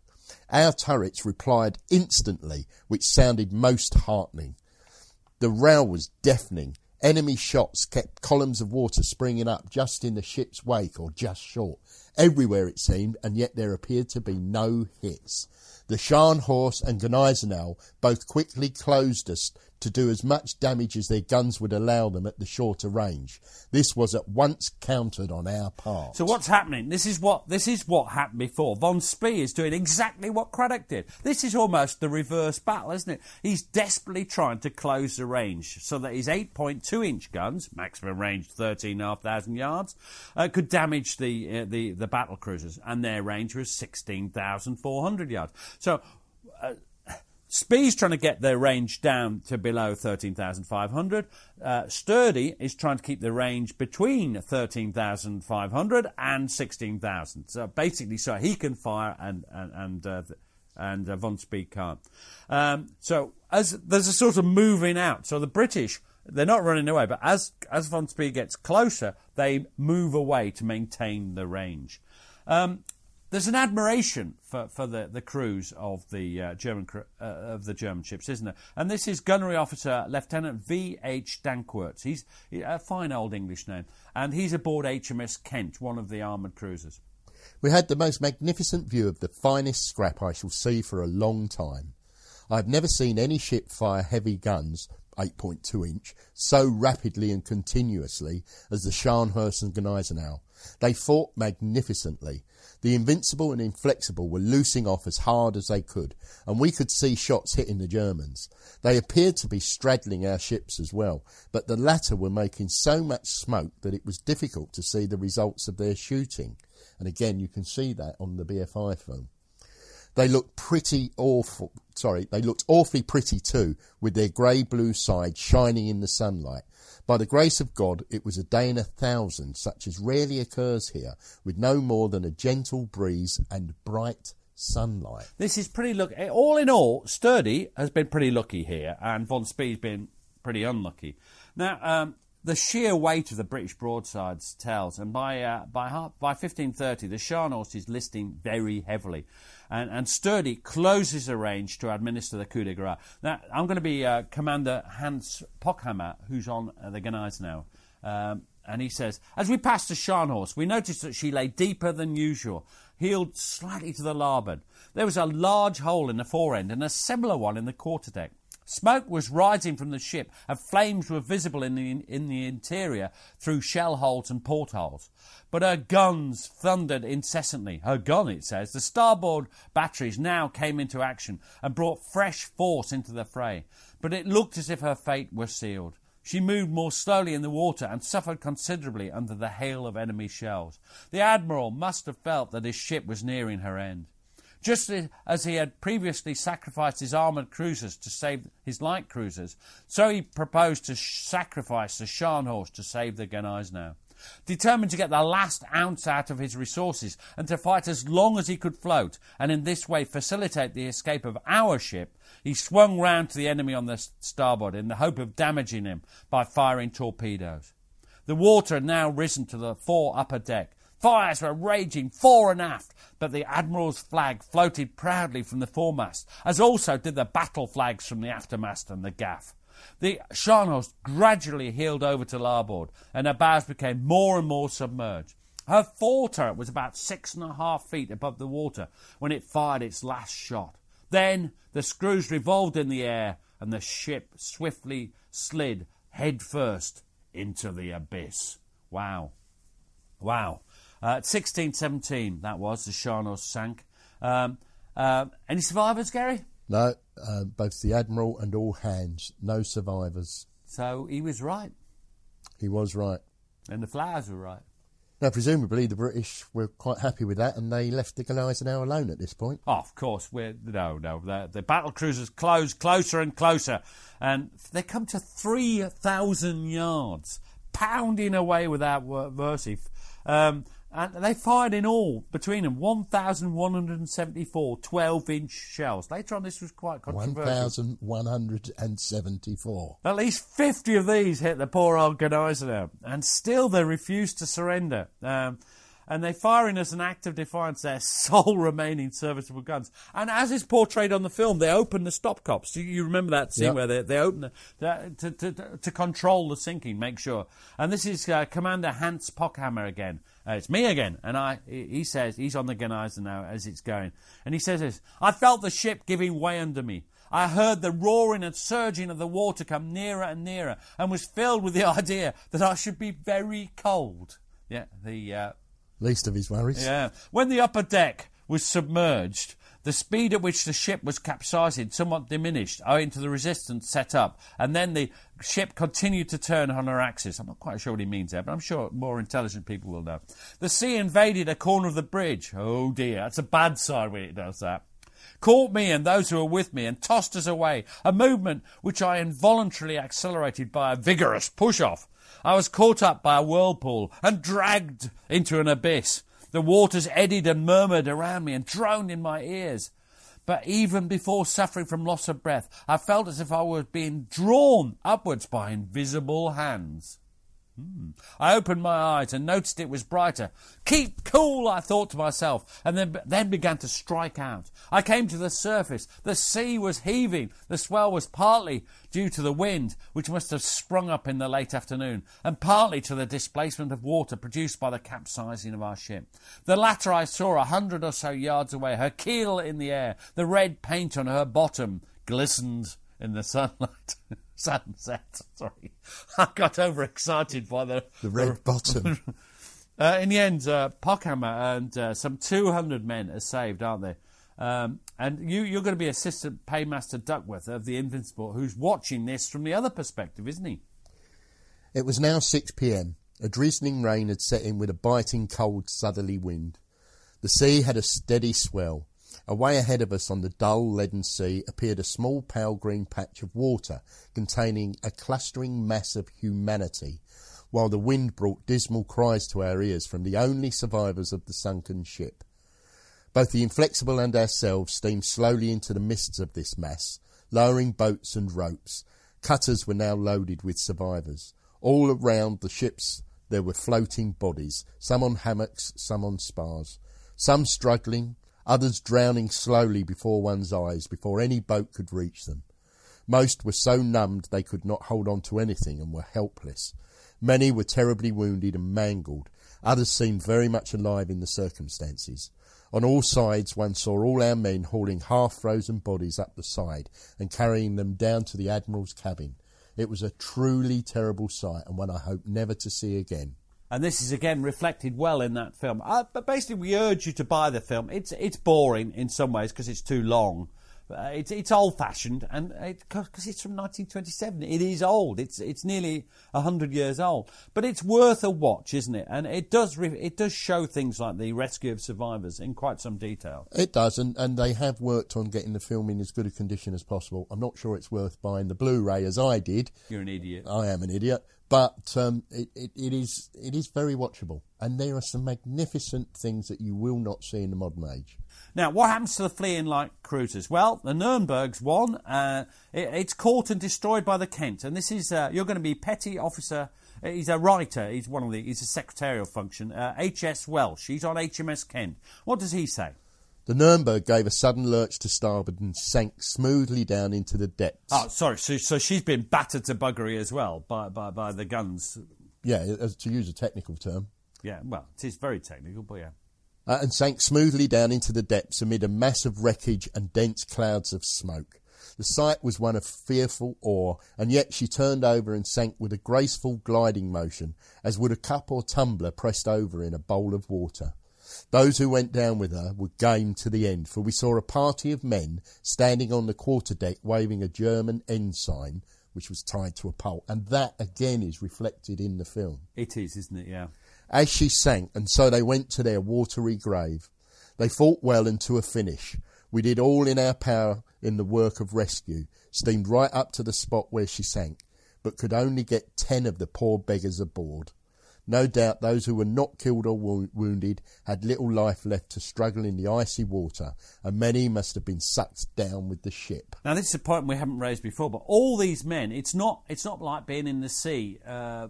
Our turrets replied instantly, which sounded most heartening. The row was deafening. Enemy shots kept columns of water springing up just in the ship's wake or just short. Everywhere it seemed, and yet there appeared to be no hits. The Scharnhorst and Gneisenau both quickly closed us to do as much damage as their guns would allow them at the shorter range. This was at once countered on our part. So what's happening? This is what this is what happened before. Von Spee is doing exactly what Cradock did. This is almost the reverse battle, isn't it? He's desperately trying to close the range so that his 8.2 inch guns, maximum range 13,500 yards, uh, could damage the, uh, the the battle cruisers, and their range was 16,400 yards. So. Uh, Spee's trying to get their range down to below 13,500. Uh, Sturdee is trying to keep the range between 13,500 and 16,000. So basically, so he can fire and and and, uh, and uh, von Spee can't. Um, so as there's a sort of moving out. So the British they're not running away, but as as von Spee gets closer, they move away to maintain the range. Um, there's an admiration for, for the, the crews of the uh, German uh, of the German ships, isn't there? And this is gunnery officer Lieutenant V. H. Danckwerts. He's a fine old English name, and he's aboard HMS Kent, one of the armoured cruisers. We had the most magnificent view of the finest scrap I shall see for a long time. I have never seen any ship fire heavy guns 8.2 inch, so rapidly and continuously as the Scharnhorst and Gneisenau. They fought magnificently. The Invincible and Inflexible were loosing off as hard as they could, and we could see shots hitting the Germans. They appeared to be straddling our ships as well, but the latter were making so much smoke that it was difficult to see the results of their shooting. And again, you can see that on the BFI film. They looked pretty awful. Sorry, they looked awfully pretty too, with their grey blue sides shining in the sunlight. By the grace of God, it was a day in a thousand, such as rarely occurs here, with no more than a gentle breeze and bright sunlight. This is pretty lucky. All in all, Sturdee has been pretty lucky here, and Von Spee's been pretty unlucky. Now, um, the sheer weight of the British broadsides tells, and by uh, by by 1530, the Scharnhorst is listing very heavily, and, and Sturdee closes the range to administer the coup de grace. Now, I'm going to be uh, Commander Hans Pochhammer, who's on uh, the Gneisenau. Um, and he says, as we passed the Scharnhorst, we noticed that she lay deeper than usual, heeled slightly to the larboard. There was a large hole in the fore end and a similar one in the quarterdeck. Smoke was rising from the ship, and flames were visible in the, in the interior through shell holes and portholes. But her guns thundered incessantly. Her gun, it says, the starboard batteries now came into action and brought fresh force into the fray. But it looked as if her fate were sealed. She moved more slowly in the water and suffered considerably under the hail of enemy shells. The Admiral must have felt that his ship was nearing her end. Just as he had previously sacrificed his armoured cruisers to save his light cruisers, so he proposed to sacrifice the Scharnhorst to save the Gneisenau. Determined to get the last ounce out of his resources and to fight as long as he could float, and in this way facilitate the escape of our ship, he swung round to the enemy on the starboard in the hope of damaging him by firing torpedoes. The water had now risen to the fore upper deck. Fires were raging fore and aft, but the Admiral's flag floated proudly from the foremast, as also did the battle flags from the aftermast and the gaff. The Scharnhorst gradually heeled over to larboard, and her bows became more and more submerged. Her fore turret was about six and a half feet above the water when it fired its last shot. Then the screws revolved in the air, and the ship swiftly slid head first into the abyss. Wow. Wow. Uh, 1617, that was, the Scharnhorst sank. Um, uh, any survivors, Gary? No, uh, both the Admiral and all hands, no survivors. So he was right, He was right. and the flowers were right. Now, presumably, the British were quite happy with that and they left the Gneisenau alone at this point. Oh, of course, we're no, no. The, the battle cruisers close closer and closer, and they come to three thousand yards, pounding away without mercy. Um, and they fired in all between them 1,174 12-inch shells. Later on, this was quite controversial. 1,174. At least 50 of these hit the poor old Gneisenau, and still they refused to surrender. Um, and they firing as an act of defiance their sole *laughs* remaining serviceable guns. And as is portrayed on the film, they open the stopcocks. You, you remember that scene Yep. where they, they open the, to, to, to, control the sinking, make sure. And this is uh, Commander Hans Pochhammer again. Uh, it's me again. And I, he says, he's on the Gneisenau as it's going. And he says this, I felt the ship giving way under me. I heard the roaring and surging of the water come nearer and nearer, and was filled with the *laughs* idea that I should be very cold. Yeah, the uh, Least of his worries. yeah. When the upper deck was submerged, the speed at which the ship was capsizing somewhat diminished owing to the resistance set up, and then the ship continued to turn on her axis. I'm not quite sure what he means there, but I'm sure more intelligent people will know. The sea invaded a corner of the bridge. Oh dear, that's a bad sign when it does that. Caught me and those who were with me and tossed us away, a movement which I involuntarily accelerated by a vigorous push off. I was caught up by a whirlpool and dragged into an abyss. The waters eddied and murmured around me and droned in my ears. But even before suffering from loss of breath, I felt as if I was being drawn upwards by invisible hands. Hmm. I opened my eyes and noticed it was brighter. Keep cool, I thought to myself, and then, then began to strike out. I came to the surface. The sea was heaving. The swell was partly due to the wind, which must have sprung up in the late afternoon, and partly to the displacement of water produced by the capsizing of our ship. The latter I saw a hundred or so yards away, her keel in the air, the red paint on her bottom glistened in the sunlight. *laughs* Sunset, sorry. *laughs* I got overexcited by the, The red *laughs* bottom. uh, in the end, uh, Pochhammer and uh, some 200 men are saved, aren't they? Um, and you, you're going to be Assistant Paymaster Duckworth of the Invincible, who's watching this from the other perspective, isn't he? It was now 6 pm. A drizzling rain had set in with a biting cold southerly wind. The sea had a steady swell. Away ahead of us on the dull leaden sea appeared a small pale green patch of water containing a clustering mass of humanity, while the wind brought dismal cries to our ears from the only survivors of the sunken ship. Both the Inflexible and ourselves steamed slowly into the mists of this mass, lowering boats and ropes. Cutters were now loaded with survivors. All around the ships there were floating bodies, some on hammocks, some on spars, some struggling, others drowning slowly before one's eyes before any boat could reach them. Most were so numbed they could not hold on to anything and were helpless. Many were terribly wounded and mangled. Others seemed very much alive in the circumstances. On all sides one saw all our men hauling half frozen bodies up the side and carrying them down to the Admiral's cabin. It was a truly terrible sight and one I hope never to see again. And this is again reflected well in that film. Uh, but basically, we urge you to buy the film. It's it's boring in some ways because it's too long. Uh, it's it's old fashioned and because it's from 1927, it is old. It's it's nearly hundred years old, but it's worth a watch, isn't it? And it does re- it does show things like the rescue of survivors in quite some detail. It does, and, and they have worked on getting the film in as good a condition as possible. I'm not sure it's worth buying the Blu-ray as I did. You're an idiot. I am an idiot, but um, it, it, it is it is very watchable, and there are some magnificent things that you will not see in the modern age. Now, what happens to the fleeing light cruisers? Well, the Nürnberg's one. Uh, it, it's caught and destroyed by the Kent, and this is uh, you're going to be petty officer. He's a writer. He's one of the. He's a secretarial function. Uh, H.S. Welsh. He's on HMS Kent. What does he say? The Nürnberg gave a sudden lurch to starboard and sank smoothly down into the depths. Oh, sorry. So, so she's been battered to buggery as well by, by, by the guns. Yeah, as to use a technical term. Yeah, well, it is very technical, but yeah. uh, and sank smoothly down into the depths amid a mass of wreckage and dense clouds of smoke. The sight was one of fearful awe, and yet she turned over and sank with a graceful gliding motion, as would a cup or tumbler pressed over in a bowl of water. Those who went down with her were game to the end, for we saw a party of men standing on the quarter deck waving a German ensign, which was tied to a pole, and that again is reflected in the film It is, isn't it? Yeah. as she sank, and so they went to their watery grave. They fought well and to a finish. We did all in our power in the work of rescue, steamed right up to the spot where she sank, but could only get ten of the poor beggars aboard. No doubt those who were not killed or wo- wounded had little life left to struggle in the icy water, and many must have been sucked down with the ship. Now, this is a point we haven't raised before, but all these men, it's not, it's not like being in the sea uh,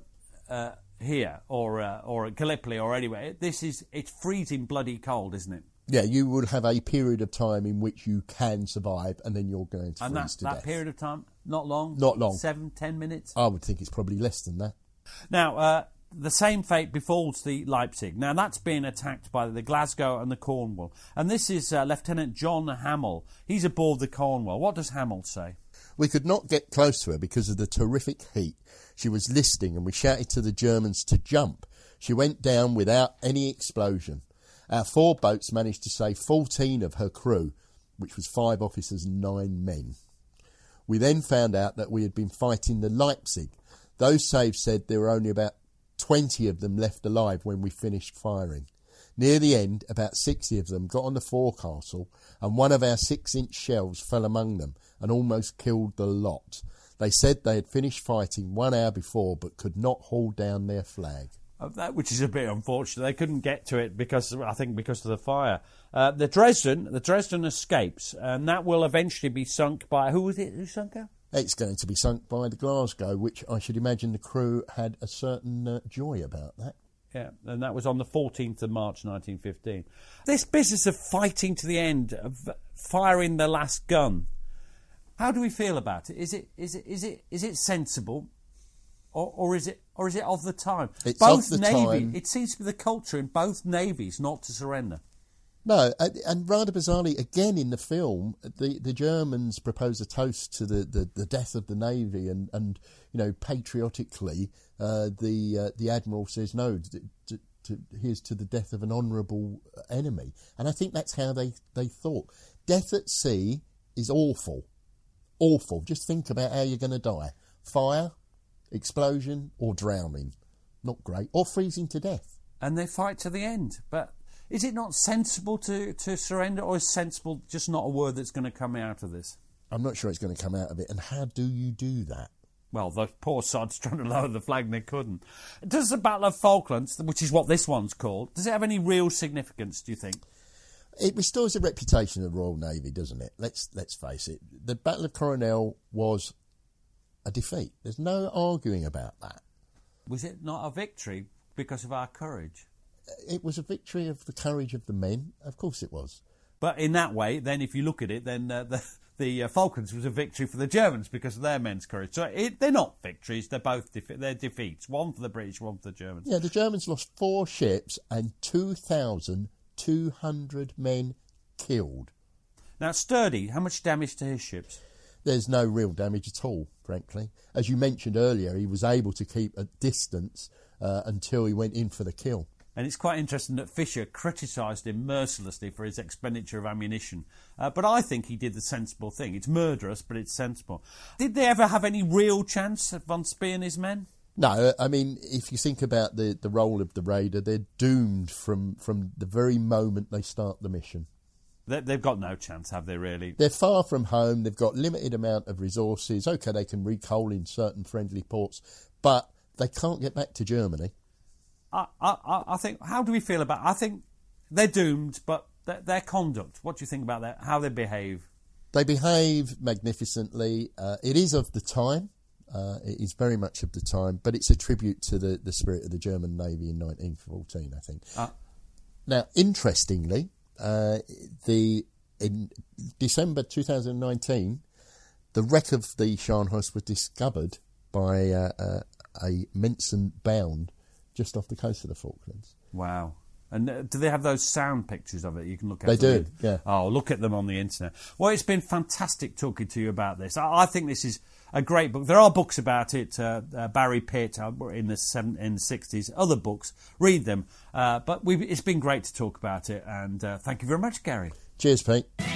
uh, here or uh, or at Gallipoli or anywhere. This is, it's freezing bloody cold, isn't it? Yeah, you would have a period of time in which you can survive, and then you're going to And freeze that, to that death. period of time, not long? Not long. Seven, ten minutes? I would think it's probably less than that. Now, uh, the same fate befalls the Leipzig. Now, that's being attacked by the Glasgow and the Cornwall. And this is uh, Lieutenant John Hamill. He's aboard the Cornwall. What does Hamill say? We could not get close to her because of the terrific heat. She was listing, and we shouted to the Germans to jump. She went down without any explosion. Our four boats managed to save 14 of her crew, which was five officers and nine men. We then found out that we had been fighting the Leipzig. Those saved said there were only about 20 of them left alive when we finished firing. Near the end, about 60 of them got on the forecastle, and one of our six inch shells fell among them and almost killed the lot. They said they had finished fighting one hour before but could not haul down their flag. Uh, that, which is a bit unfortunate. They couldn't get to it because I think because of the fire. Uh, the Dresden, the Dresden escapes, and that will eventually be sunk by who was it? Who sunk her? It's going to be sunk by the Glasgow, which I should imagine the crew had a certain uh, joy about that. Yeah, and that was on the 14th of March 1915. This business of fighting to the end, of firing the last gun, how do we feel about it? Is it is it is it is it sensible, or, or is it or is it of the time? It's both of the navy. time. It seems to be the culture in both navies not to surrender. No, and, rather bizarrely, again in the film, the, the Germans propose a toast to the, the, the death of the navy, and, and you know patriotically, uh, the uh, the admiral says no. To, to, here's to the death of an honourable enemy, and I think that's how they, they thought. Death at sea is awful, awful. Just think about how you're going to die: fire, explosion, or drowning. Not great, or freezing to death. and they fight to the end. But is it not sensible to, to surrender, or is sensible just not a word that's going to come out of this? I'm not sure it's going to come out of it. And how do you do that? Well, the poor sods *laughs* trying to lower the flag and they couldn't. Does the Battle of Falklands, which is what this one's called, does it have any real significance, do you think? It restores the reputation of the Royal Navy, doesn't it? Let's let's face it. The Battle of Coronel was a defeat. There's no arguing about that. Was it not a victory because of our courage? It was a victory of the courage of the men. Of course, it was. But in that way, then if you look at it, then uh, the, the uh, Falklands was a victory for the Germans because of their men's courage. So it, they're not victories; they're both defe- they're defeats. One for the British, one for the Germans. Yeah, the Germans lost four ships and two thousand two hundred men killed. Now, Sturdee, how much damage to his ships? There's no real damage at all, frankly. As you mentioned earlier, he was able to keep a distance uh, until he went in for the kill. And it's quite interesting that Fisher criticised him mercilessly for his expenditure of ammunition. Uh, but I think he did the sensible thing. It's murderous, but it's sensible. Did they ever have any real chance of Von Spee and his men? No, I mean, if you think about the, the role of the raider, they're doomed from, from the very moment they start the mission. They, they've got no chance, have they, really? They're far from home. They've got limited amount of resources. Okay, they can recoal in certain friendly ports, but they can't get back to Germany. I, I, I think. How do we feel about? I think they're doomed, but their, their conduct. What do you think about that? How they behave? They behave magnificently. Uh, it is of the time. Uh, it is very much of the time, but it's a tribute to the, the spirit of the German Navy in 1914, I think. Uh, Now, interestingly, uh, the in December 2019, the wreck of the Scharnhorst was discovered by uh, uh, a Mensun Bound just off the coast of the Falklands. wow. And uh, do they have those sound pictures of it you can look at? They do, yeah. Oh, look at them on the internet. Well, it's been fantastic talking to you about this. I, I think this is a great book. There are books about it. Uh, uh, Barrie Pitt uh, in the seven, in the sixties. Other books, read them. Uh, but we've, it's been great to talk about it. And uh, thank you very much, Gary. Cheers, Pete.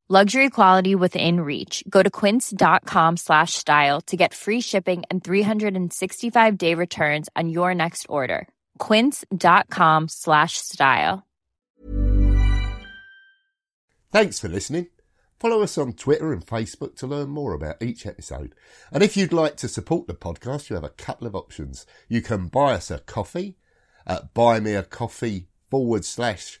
Luxury quality within reach. Go to quince.com slash style to get free shipping and 365 day returns on your next order. Quince.com slash style. Thanks for listening. Follow us on Twitter and Facebook to learn more about each episode. And if you'd like to support the podcast, you have a couple of options. You can buy us a coffee at buymeacoffee forward slash